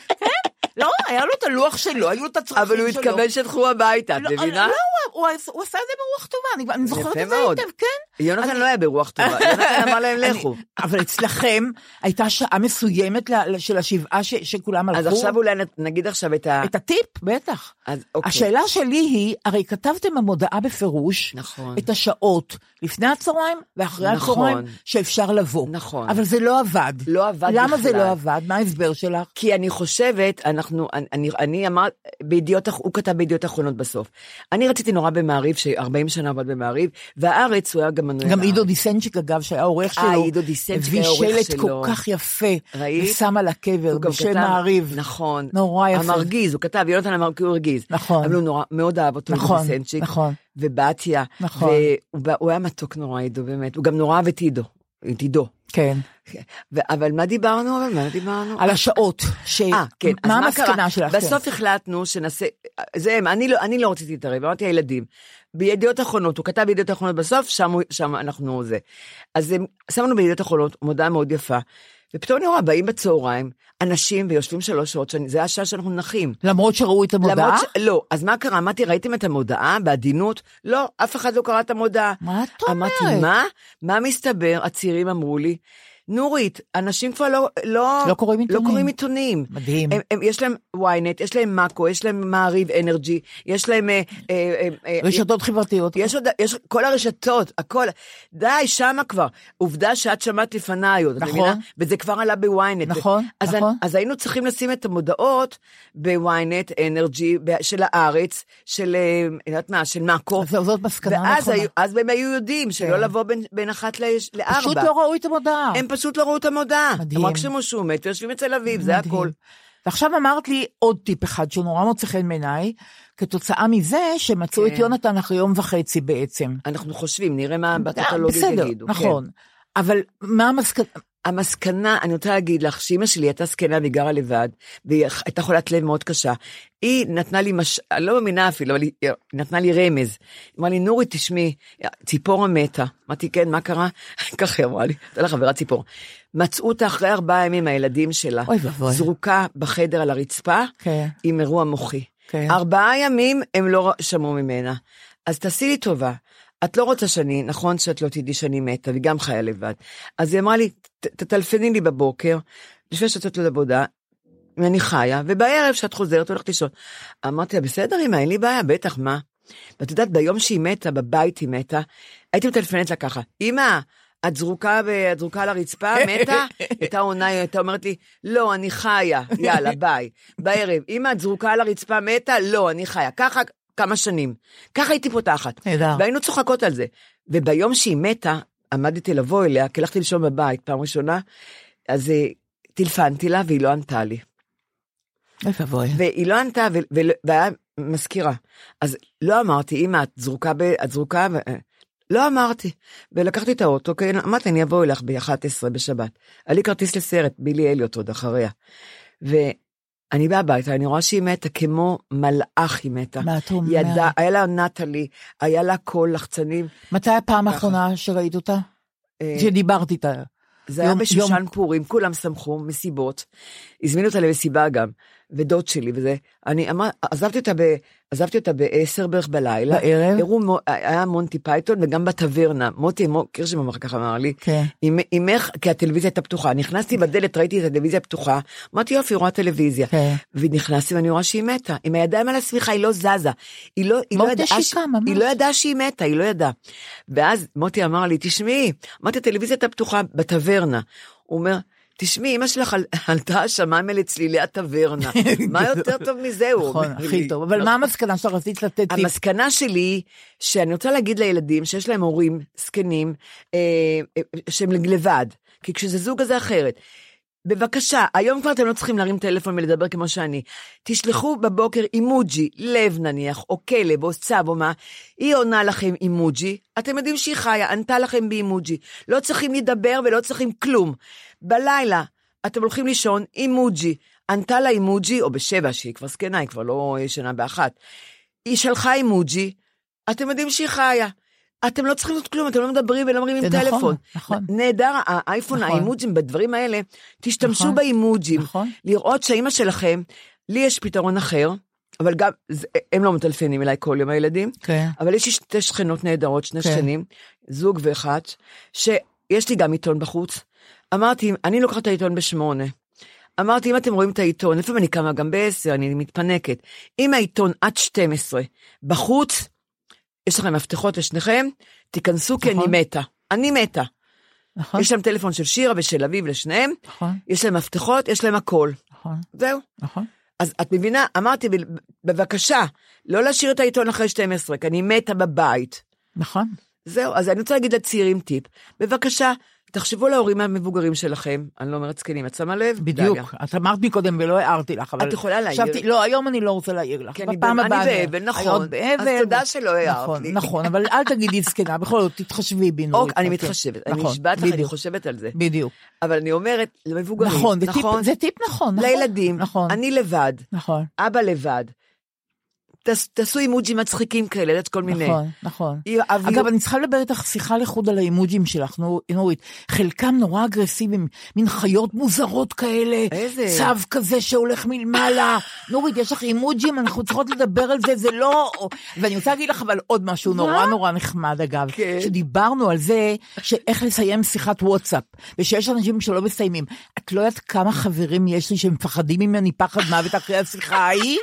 לא, היה לו את הלוח שלו, היו לו את הצרכים שלו. אבל הוא התכוון שתלכו הביתה, את לא, מבינה? לא, הוא, עשה את זה ברוח טובה, אני, זוכרת את זה. היטב, כן. יונתן לא היה ברוח טובה, יונתן אמר להם לכו. אבל אצלכם הייתה שעה מסוימת של השבעה שכולם הלכו. אז עכשיו אולי נגיד עכשיו את ה... את הטיפ, בטח. אוקיי. השאלה שלי היא, הרי כתבתם במודעה בפירוש, נכון. את השעות לפני הצהריים ואחרי נכון. הצהריים שאפשר לבוא. נכון. אבל זה לא עבד. לא עבד למה זה בכלל. לא עבד? מה ההסבר שלך? כי אני חושבת, אנחנו, אני, אני, אני אמר, בידיעות, הוא כתב בידיעות אחרונות בסוף. אני רציתי נורא במעריב, ש-40 שנה עבד במעריב, והארץ, הוא היה גם מנוי גם. עידו דיסנצ'יק אגב, שהיה עורך אה, שלו, עידו דיסנצ'יק הביא היה עורך שלט שלו. כל כך יפה, ראית? ושם על הקבר, בשם מעריב. נכון. נורא יפה. המרגיז, הוא כתב, יונתן אמר כי הוא הרגיז. נכון. אבל הוא נורא, מאוד אהב אותו, נכון, עידו דיסנצ'יק. נכון. ובתיה. נכון. והוא היה מתוק נורא, עידו, באמת. הוא גם נורא אהב את עידו. את עידו. כן. אבל מה דיברנו? אבל מה דיברנו? על השעות. ש... אה, כן. מה? המסקנה שלך? כן. בסוף החלטנו שנעשה, זה, אני לא, אני לא רציתי להתערב, אמרתי הילדים. בידיעות אחרונות, הוא כתב בידיעות אחרונות בסוף, שם, שם אנחנו זה. אז הם- שמנו בידיעות אחרונות מודעה מאוד יפה, ופתאום אני רואה, באים בצהריים, אנשים ויושבים שלוש שעות, שאני- זה השעה שאנחנו נחים. למרות שראו את המודעה? ש... לא, אז מה קרה? אמרתי, ראיתם את המודעה בעדינות? לא, אף אחד לא קרא את המודעה. מה את אמרתי, אומרת? מה? מה מסתבר? הצעירים אמרו לי, נורית, אנשים כבר לא... לא, לא קוראים עיתונים. לא קוראים עיתונים. מדהים. הם, הם, יש להם ynet, יש להם מאקו, יש להם מעריב אנרג'י, יש להם... אה, אה, אה, רשתות חברתיות. יש עוד, יש כל הרשתות, הכל. די, שמה כבר. עובדה שאת שמעת לפניי עוד, את נכון. מבינה? וזה כבר עלה בוויינט. נכון, אז, נכון. אז היינו צריכים לשים את המודעות בוויינט, אנרג'י, של הארץ, של, אני יודעת מה, של מאקו. אז זאת מסקנה ואז נכונה. היו, אז הם היו יודעים שלא כן. לבוא בין, בין אחת לארבע. פשוט לא ראו את המודעה. פשוט לא ראו את המודעה. מדהים. הם רק שמעו שהוא מת ויושבים אצל אביו, זה. הכל. ועכשיו אמרת לי עוד טיפ אחד שהוא נורא מוצא חן בעיניי, כתוצאה מזה שמצאו כן. את יונתן אחרי יום וחצי בעצם. אנחנו חושבים, נראה מה אה, בסדר, יגידו. כן. נכון. אבל מה המסקנה? המסקנה, אני רוצה להגיד לך, שאימא שלי הייתה זקנה והיא גרה לבד, והיא הייתה חולת לב מאוד קשה. היא נתנה לי מש... אני לא מאמינה אפילו, אבל היא נתנה לי רמז. היא אמרה לי, נורי, תשמעי, ציפורה מתה. אמרתי, כן, מה קרה? ככה היא אמרה לי, הייתה לה חברה ציפור. מצאו אותה אחרי ארבעה ימים, הילדים שלה, אוי ואבוי. זרוקה בחדר על הרצפה, כן. עם אירוע מוחי. כן. ארבעה ימים הם לא שמעו ממנה. אז תעשי לי טובה, את לא רוצה שאני, נכון שאת לא תדעי שאני מתה, והיא גם חיה לבד. אז היא אמרה לי, "ת- תטלפני לי בבוקר, לפני שאת יוצאת לעבודה, ואני חיה, ובערב שאת חוזרת הולכת לישון. אמרתי לה, בסדר אמא, אין לי בעיה, בטח, מה? ואת יודעת, ביום שהיא מתה, בבית היא מתה, הייתי מטלפנת לה ככה, אמא, את זרוקה. את זרוקה על הרצפה, מתה? הייתה עונה, היא הייתה אומרת לי, לא, אני חיה, יאללה, ביי. בערב, אמא, את זרוקה על הרצפה, מתה? לא, אני חיה. ככה כמה שנים. ככה הייתי פותחת. נהדר. והיינו צוחקות על זה. וביום שהיא מתה, עמדתי לבוא אליה, כי הלכתי לישון בבית פעם ראשונה, אז אה, טלפנתי לה והיא לא ענתה לי. אוי ואבוי. והיא לא ענתה, ו- ו- והיה מזכירה. אז לא אמרתי, אמא, את זרוקה ב... את זרוקה ו... לא אמרתי. ולקחתי את האוטו, כי אמרתי, אני אבוא אלייך ב-11 בשבת. היה לי כרטיס לסרט, בילי אליוט עוד אחריה. ואני באה הביתה, אני רואה שהיא מתה כמו מלאך היא מתה. מה את אומרת? ידע, היה לה נטלי, היה לה קול לחצנים. מתי הפעם. האחרונה שראית אותה? אה, שדיברת איתה. זה היה בשושן יום- פורים, כולם שמחו, מסיבות. הזמינו אותה למסיבה גם, ודוד שלי וזה. אני אמר, עזבתי אותה ב... עזבתי אותה בעשר בערך בלילה. בערב? הראו, היה מונטי פייתון וגם בטברנה. מוטי מו- קירשנבאום אחר כך אמר לי, כן. "אמ- אמך, כי הטלוויזיה הייתה פתוחה. נכנסתי בדלת, ראיתי את הטלוויזיה פתוחה, אמרתי יופי, רואה טלוויזיה. כן. ונכנסתי ואני רואה שהיא מתה. עם הידיים על השמיכה, היא לא זזה. היא לא, היא לא ידעה, ממש. היא לא ידעה שהיא מתה, היא לא ידעה. ואז מוטי אמר לי, תשמעי, אמרתי, הטלוויזיה הייתה פתוחה בטברנה. הוא אומר, תשמעי, אמא שלך על- עלתה השמיים אלה צלילי הטברנה. מה יותר טוב מזה, הוא נכון, אומר לי. הכי טוב. אבל מה המסקנה שלך רצית לתת טיפ? המסקנה שלי שאני רוצה להגיד לילדים שיש להם הורים זקנים אה, אה, שהם לבד, כי כשזה זוג אז זה אחרת. בבקשה, היום כבר אתם לא צריכים להרים טלפון ולדבר כמו שאני. תשלחו בבוקר אימוג'י, לב נניח, או כלב, או צב, או מה, היא עונה לכם אימוג'י, אתם יודעים שהיא חיה, ענתה לכם באימוג'י. לא צריכים לדבר ולא צריכים כלום. בלילה, אתם הולכים לישון, אימוג'י. ענתה לה אימוג'י, או בשבע, שהיא כבר זקנה, היא כבר לא ישנה באחת. היא שלחה אימוג'י, אתם יודעים שהיא חיה. אתם לא צריכים לעשות כלום, אתם לא מדברים ולא מרימים נכון, טלפון. נכון. נהדר, האייפון, נכון. האימוג'ים, בדברים האלה, תשתמשו נכון, באימוג'ים. נכון. לראות שהאימא שלכם, לי יש פתרון אחר, אבל גם, זה- הם לא מטלפנים אליי כל יום הילדים, כן. אבל יש לי שתי שכנות נהדרות, שני כן. שכנים, זוג ואחת, שיש לי גם עיתון בחוץ. אמרתי, אני לוקחת את העיתון בשמונה. אמרתי, אם אתם רואים את העיתון, לפעמים אני קמה גם בעשר, אני מתפנקת. אם העיתון עד 12 בחוץ, יש לכם מפתחות לשניכם, תיכנסו כי אני נכון. מתה. אני מתה. נכון, יש להם טלפון של שירה ושל אביב לשניהם, נכון, יש להם מפתחות, יש להם הכל. נכון, זהו. נכון. אז את מבינה, אמרתי, בבקשה, לא להשאיר את העיתון אחרי 12, כי אני מתה בבית. נכון. זהו, אז אני רוצה להגיד לצעירים טיפ. בבקשה, תחשבו להורים המבוגרים שלכם, אני לא אומרת זקנים, את שמה לב? בדיוק. דליה. את אמרת מקודם ולא הערתי לך, אבל... את יכולה להעיר. חשבתי, לא, היום אני לא רוצה להעיר לך. כי אני בפעם ב- אני הבאה- באבל, נכון. אז תודה שלא הערת נכון, לי. נכון, אבל אל תגידי זקנה, בכל זאת, תתחשבי בי. אוקיי, אני. מתחשבת, אני נכון, נשבעת לך, אני חושבת על זה. בדיוק. אבל אני אומרת, למבוגרים, נכון, זה טיפ- נכון, נכון. לילדים, נכון. אני לבד, נכון. אבא לבד. תעש- תעשו אימוג'י מצחיקים כאלה, יודעת, כל מיני. נכון, נכון. אבל- אגב, אני צריכה לדבר איתך שיחה לחוד על האימוג'ים שלך, נו- נורית. חלקם נורא אגרסיביים, מין חיות מוזרות כאלה. איזה? צו כזה שהולך מלמעלה. נורית, יש לך אימוג'ים, אנחנו צריכות לדבר על זה, זה לא... ואני רוצה להגיד לך אבל עוד משהו נורא נורא נחמד, אגב. כן. שדיברנו על זה, שאיך לסיים שיחת וואטסאפ, ושיש אנשים שלא מסיימים. את לא יודעת כמה חברים יש לי שמפחדים ממני פחד מוות אחרי השיחה ההיא?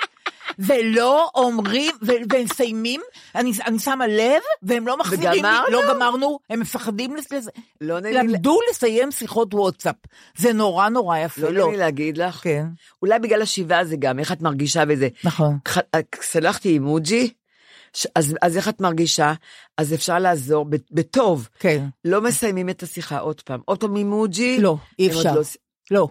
ולא אומרים, ו- והם מסיימים, אני, אני שמה לב, והם לא מחזירים לי? לא גמרנו, הם מפחדים, לס- לא נעים לי- למדו לסיים שיחות וואטסאפ, זה נורא נורא יפה, לא לא, לי להגיד לך. כן, אולי בגלל השבעה זה גם, איך את מרגישה וזה. נכון, ח- סלחתי אימוג'י, ש- אז, אז איך את מרגישה? אז אפשר לעזור בטוב. כן, לא מסיימים את השיחה עוד פעם. עוד פעם אימוג'י. לא, אי אפשר, לא- לא,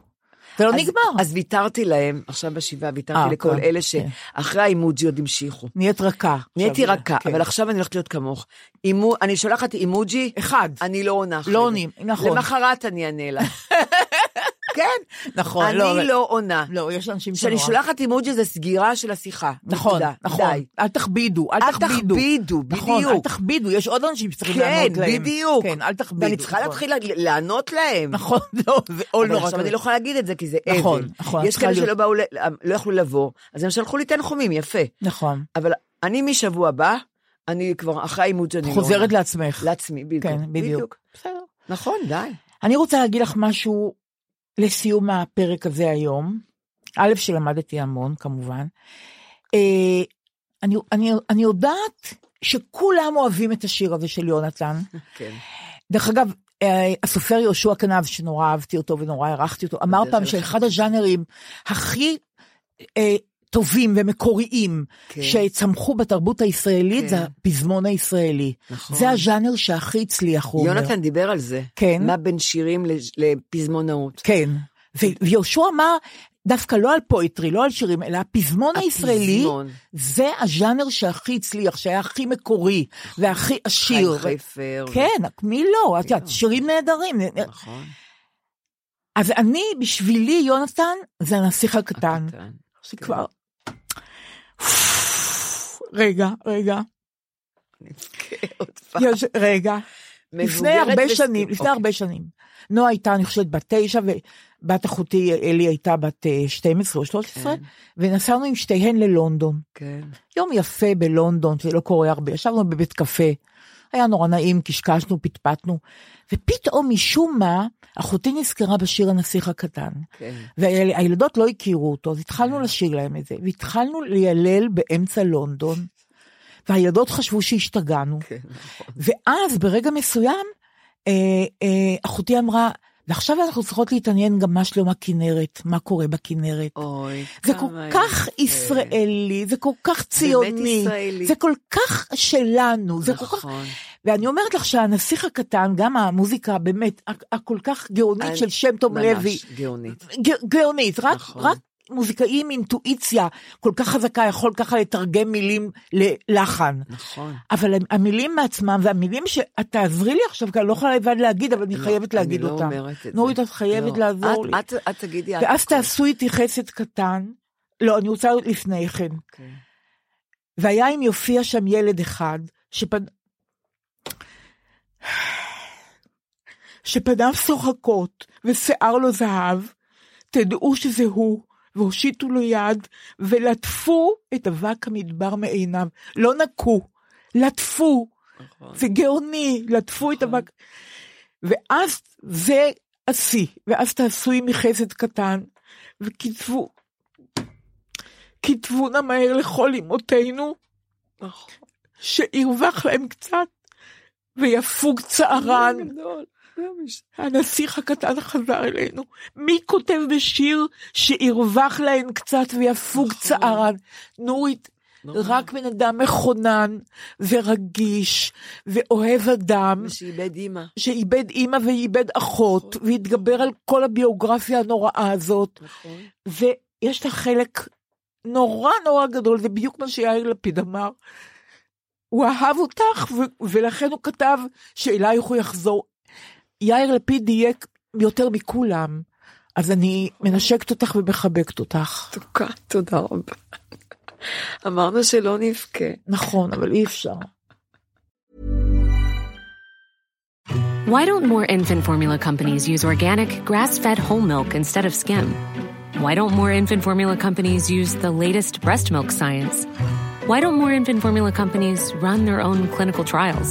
זה לא אז- נגמר, אז ויתרתי להם, עכשיו בשבעה, ויתרתי אה, לכל כן, אלה כן. שאחרי האימוג'י עוד המשיכו. נהיית רכה. נהייתי רכה, כן. אבל עכשיו אני הולכת להיות כמוך. אימו, אני שולחת אימוג'י, אחד, אני לא עונה. לא. עונים, נכון. למחרת אני אענה לך. כן, נכון, אני לא, אבל- לא עונה. לא, יש אנשים כשאני שנורא- שולחת אימוג'י זה סגירה של השיחה. נכון, נקודה. נכון, די. אל תכבידו, אל אל תכבידו. תכבידו, נכון, אל בדיוק. תכבידו, יש עוד אנשים שצריכים כן, לענות להם. בדיוק. כן, אל תכבידו. ואני צריכה נכון. להתחיל לה- לענות להם. נכון, לא, זה אבל נורא עכשיו. אני לא יכולה להגיד את זה, כי זה אבל. נכון, נכון, יש כאלה שלא באו, לא יכלו לבוא, אז הם שלחו לי תנחומים, יפה. נכון. אבל אני משבוע הבא, אני כבר אחרי האימוג'י, אני לא. חוזרת לעצמך. לעצמי, בדיוק. כן, בדיוק. בסדר. נכון, די. אני רוצה להגיד לך משהו לסיום הפרק הזה היום. א', שלמדתי המון, כמובן. אה, אני, אני, אני יודעת שכולם אוהבים את השיר הזה של יונתן. כן. דרך אגב, אה, הסופר יהושע כנב, שנורא אהבתי אותו ונורא הערכתי אותו, אמר פעם שאחד הז'אנרים הכי אה, טובים ומקוריים כן. שצמחו בתרבות הישראלית כן. זה הפזמון הישראלי. נכון. זה הז'אנר שהכי הצליח, הוא אומר. יונתן דיבר על זה. כן. מה בין שירים לפזמונאות. כן. ויהושע אמר, דווקא לא על פואטרי, לא על שירים, אלא הפזמון הישראלי. זה הז'אנר שהכי הצליח, שהיה הכי מקורי והכי עשיר. חיים חפר. כן, מי לא? את יודעת, שירים נהדרים. נכון. אז אני, בשבילי, יונתן, זה הנסיך הקטן. הקטן. שכבר... רגע, רגע. יש, רגע. לפני הרבה וסט- שנים, לפני אוקיי. הרבה שנים. נועה הייתה, אני חושבת, בת תשע, ובת אחותי אלי הייתה בת אה, 12 או 13, כן. ונסענו עם שתיהן ללונדון. כן. יום יפה בלונדון, שלא קורה הרבה, ישבנו בבית קפה, היה נורא נעים, קשקשנו, פטפטנו, ופתאום משום מה, אחותי נזכרה בשיר הנסיך הקטן. כן. והילדות לא הכירו אותו, אז התחלנו לשיר להם את זה, והתחלנו לילל באמצע לונדון, והילדות חשבו שהשתגענו. כן, נכון. ואז ברגע מסוים, אה, אה, אחותי אמרה, ועכשיו אנחנו צריכות להתעניין גם מה שלום הכנרת, מה קורה בכנרת. אוי, זה כמה כל כך יפה. ישראלי, זה כל כך ציוני. זה כל כך שלנו, זה כל כך... נכון. ואני אומרת לך שהנסיך הקטן, גם המוזיקה באמת, הכל כך גאונית אני- של שם טוב ממש לוי, גאונית. ג- גאונית, רק, נכון. רק מוזיקאי עם אינטואיציה כל כך חזקה יכול ככה לתרגם מילים ללחן. נכון. אבל המילים מעצמם, והמילים שאת תעזרי לי עכשיו, כי אני לא יכולה לבד להגיד, אבל אני לא, חייבת להגיד אני לא אותם. אומרת את זה. נורית, את חייבת לא. לעזור את- לי. את- את תגידי... ואז. תעשו איתי חסד קטן. לא, אני רוצה לפני כן. כן. והיה אם יופיע שם ילד אחד, שפד... שפניו שוחקות ושיער לו זהב, תדעו שזה הוא, והושיטו לו יד, ולטפו את אבק המדבר מעיניו. לא נקו, לטפו. נכון. זה גאוני, לטפו את אבק... ואז זה השיא, ואז תעשו עמי חסד קטן, וכתבו, כתבו נא מהר לכל אמותינו, נכון. שירווח להם קצת, ויפוג צערן. הנסיך הקטן חזר אלינו. מי כותב בשיר שירווח להן קצת ויפוג נכון. צערן? נורית, נכון. רק בן אדם מכונן ורגיש ואוהב אדם. ושאיבד אימא. שאיבד אימא ואיבד אחות, והתגבר על כל הביוגרפיה הנוראה הזאת, נכון. ויש לה חלק נורא נורא גדול, זה בדיוק מה שיאיר לפיד אמר. הוא אהב אותך, ולכן הוא כתב שאלייך הוא יחזור. יאיר לפיד דייק יותר מכולם, אז אני מנשקת אותך ומחבקת אותך. תוקה, תודה רבה. אמרנו שלא נבכה. נכון, אבל אי אפשר. Why don't more infant formula companies use organic, grass fed whole milk instead of skim? Why don't more infant formula companies use the latest breast milk science? Why don't more infant formula companies run their own clinical trials?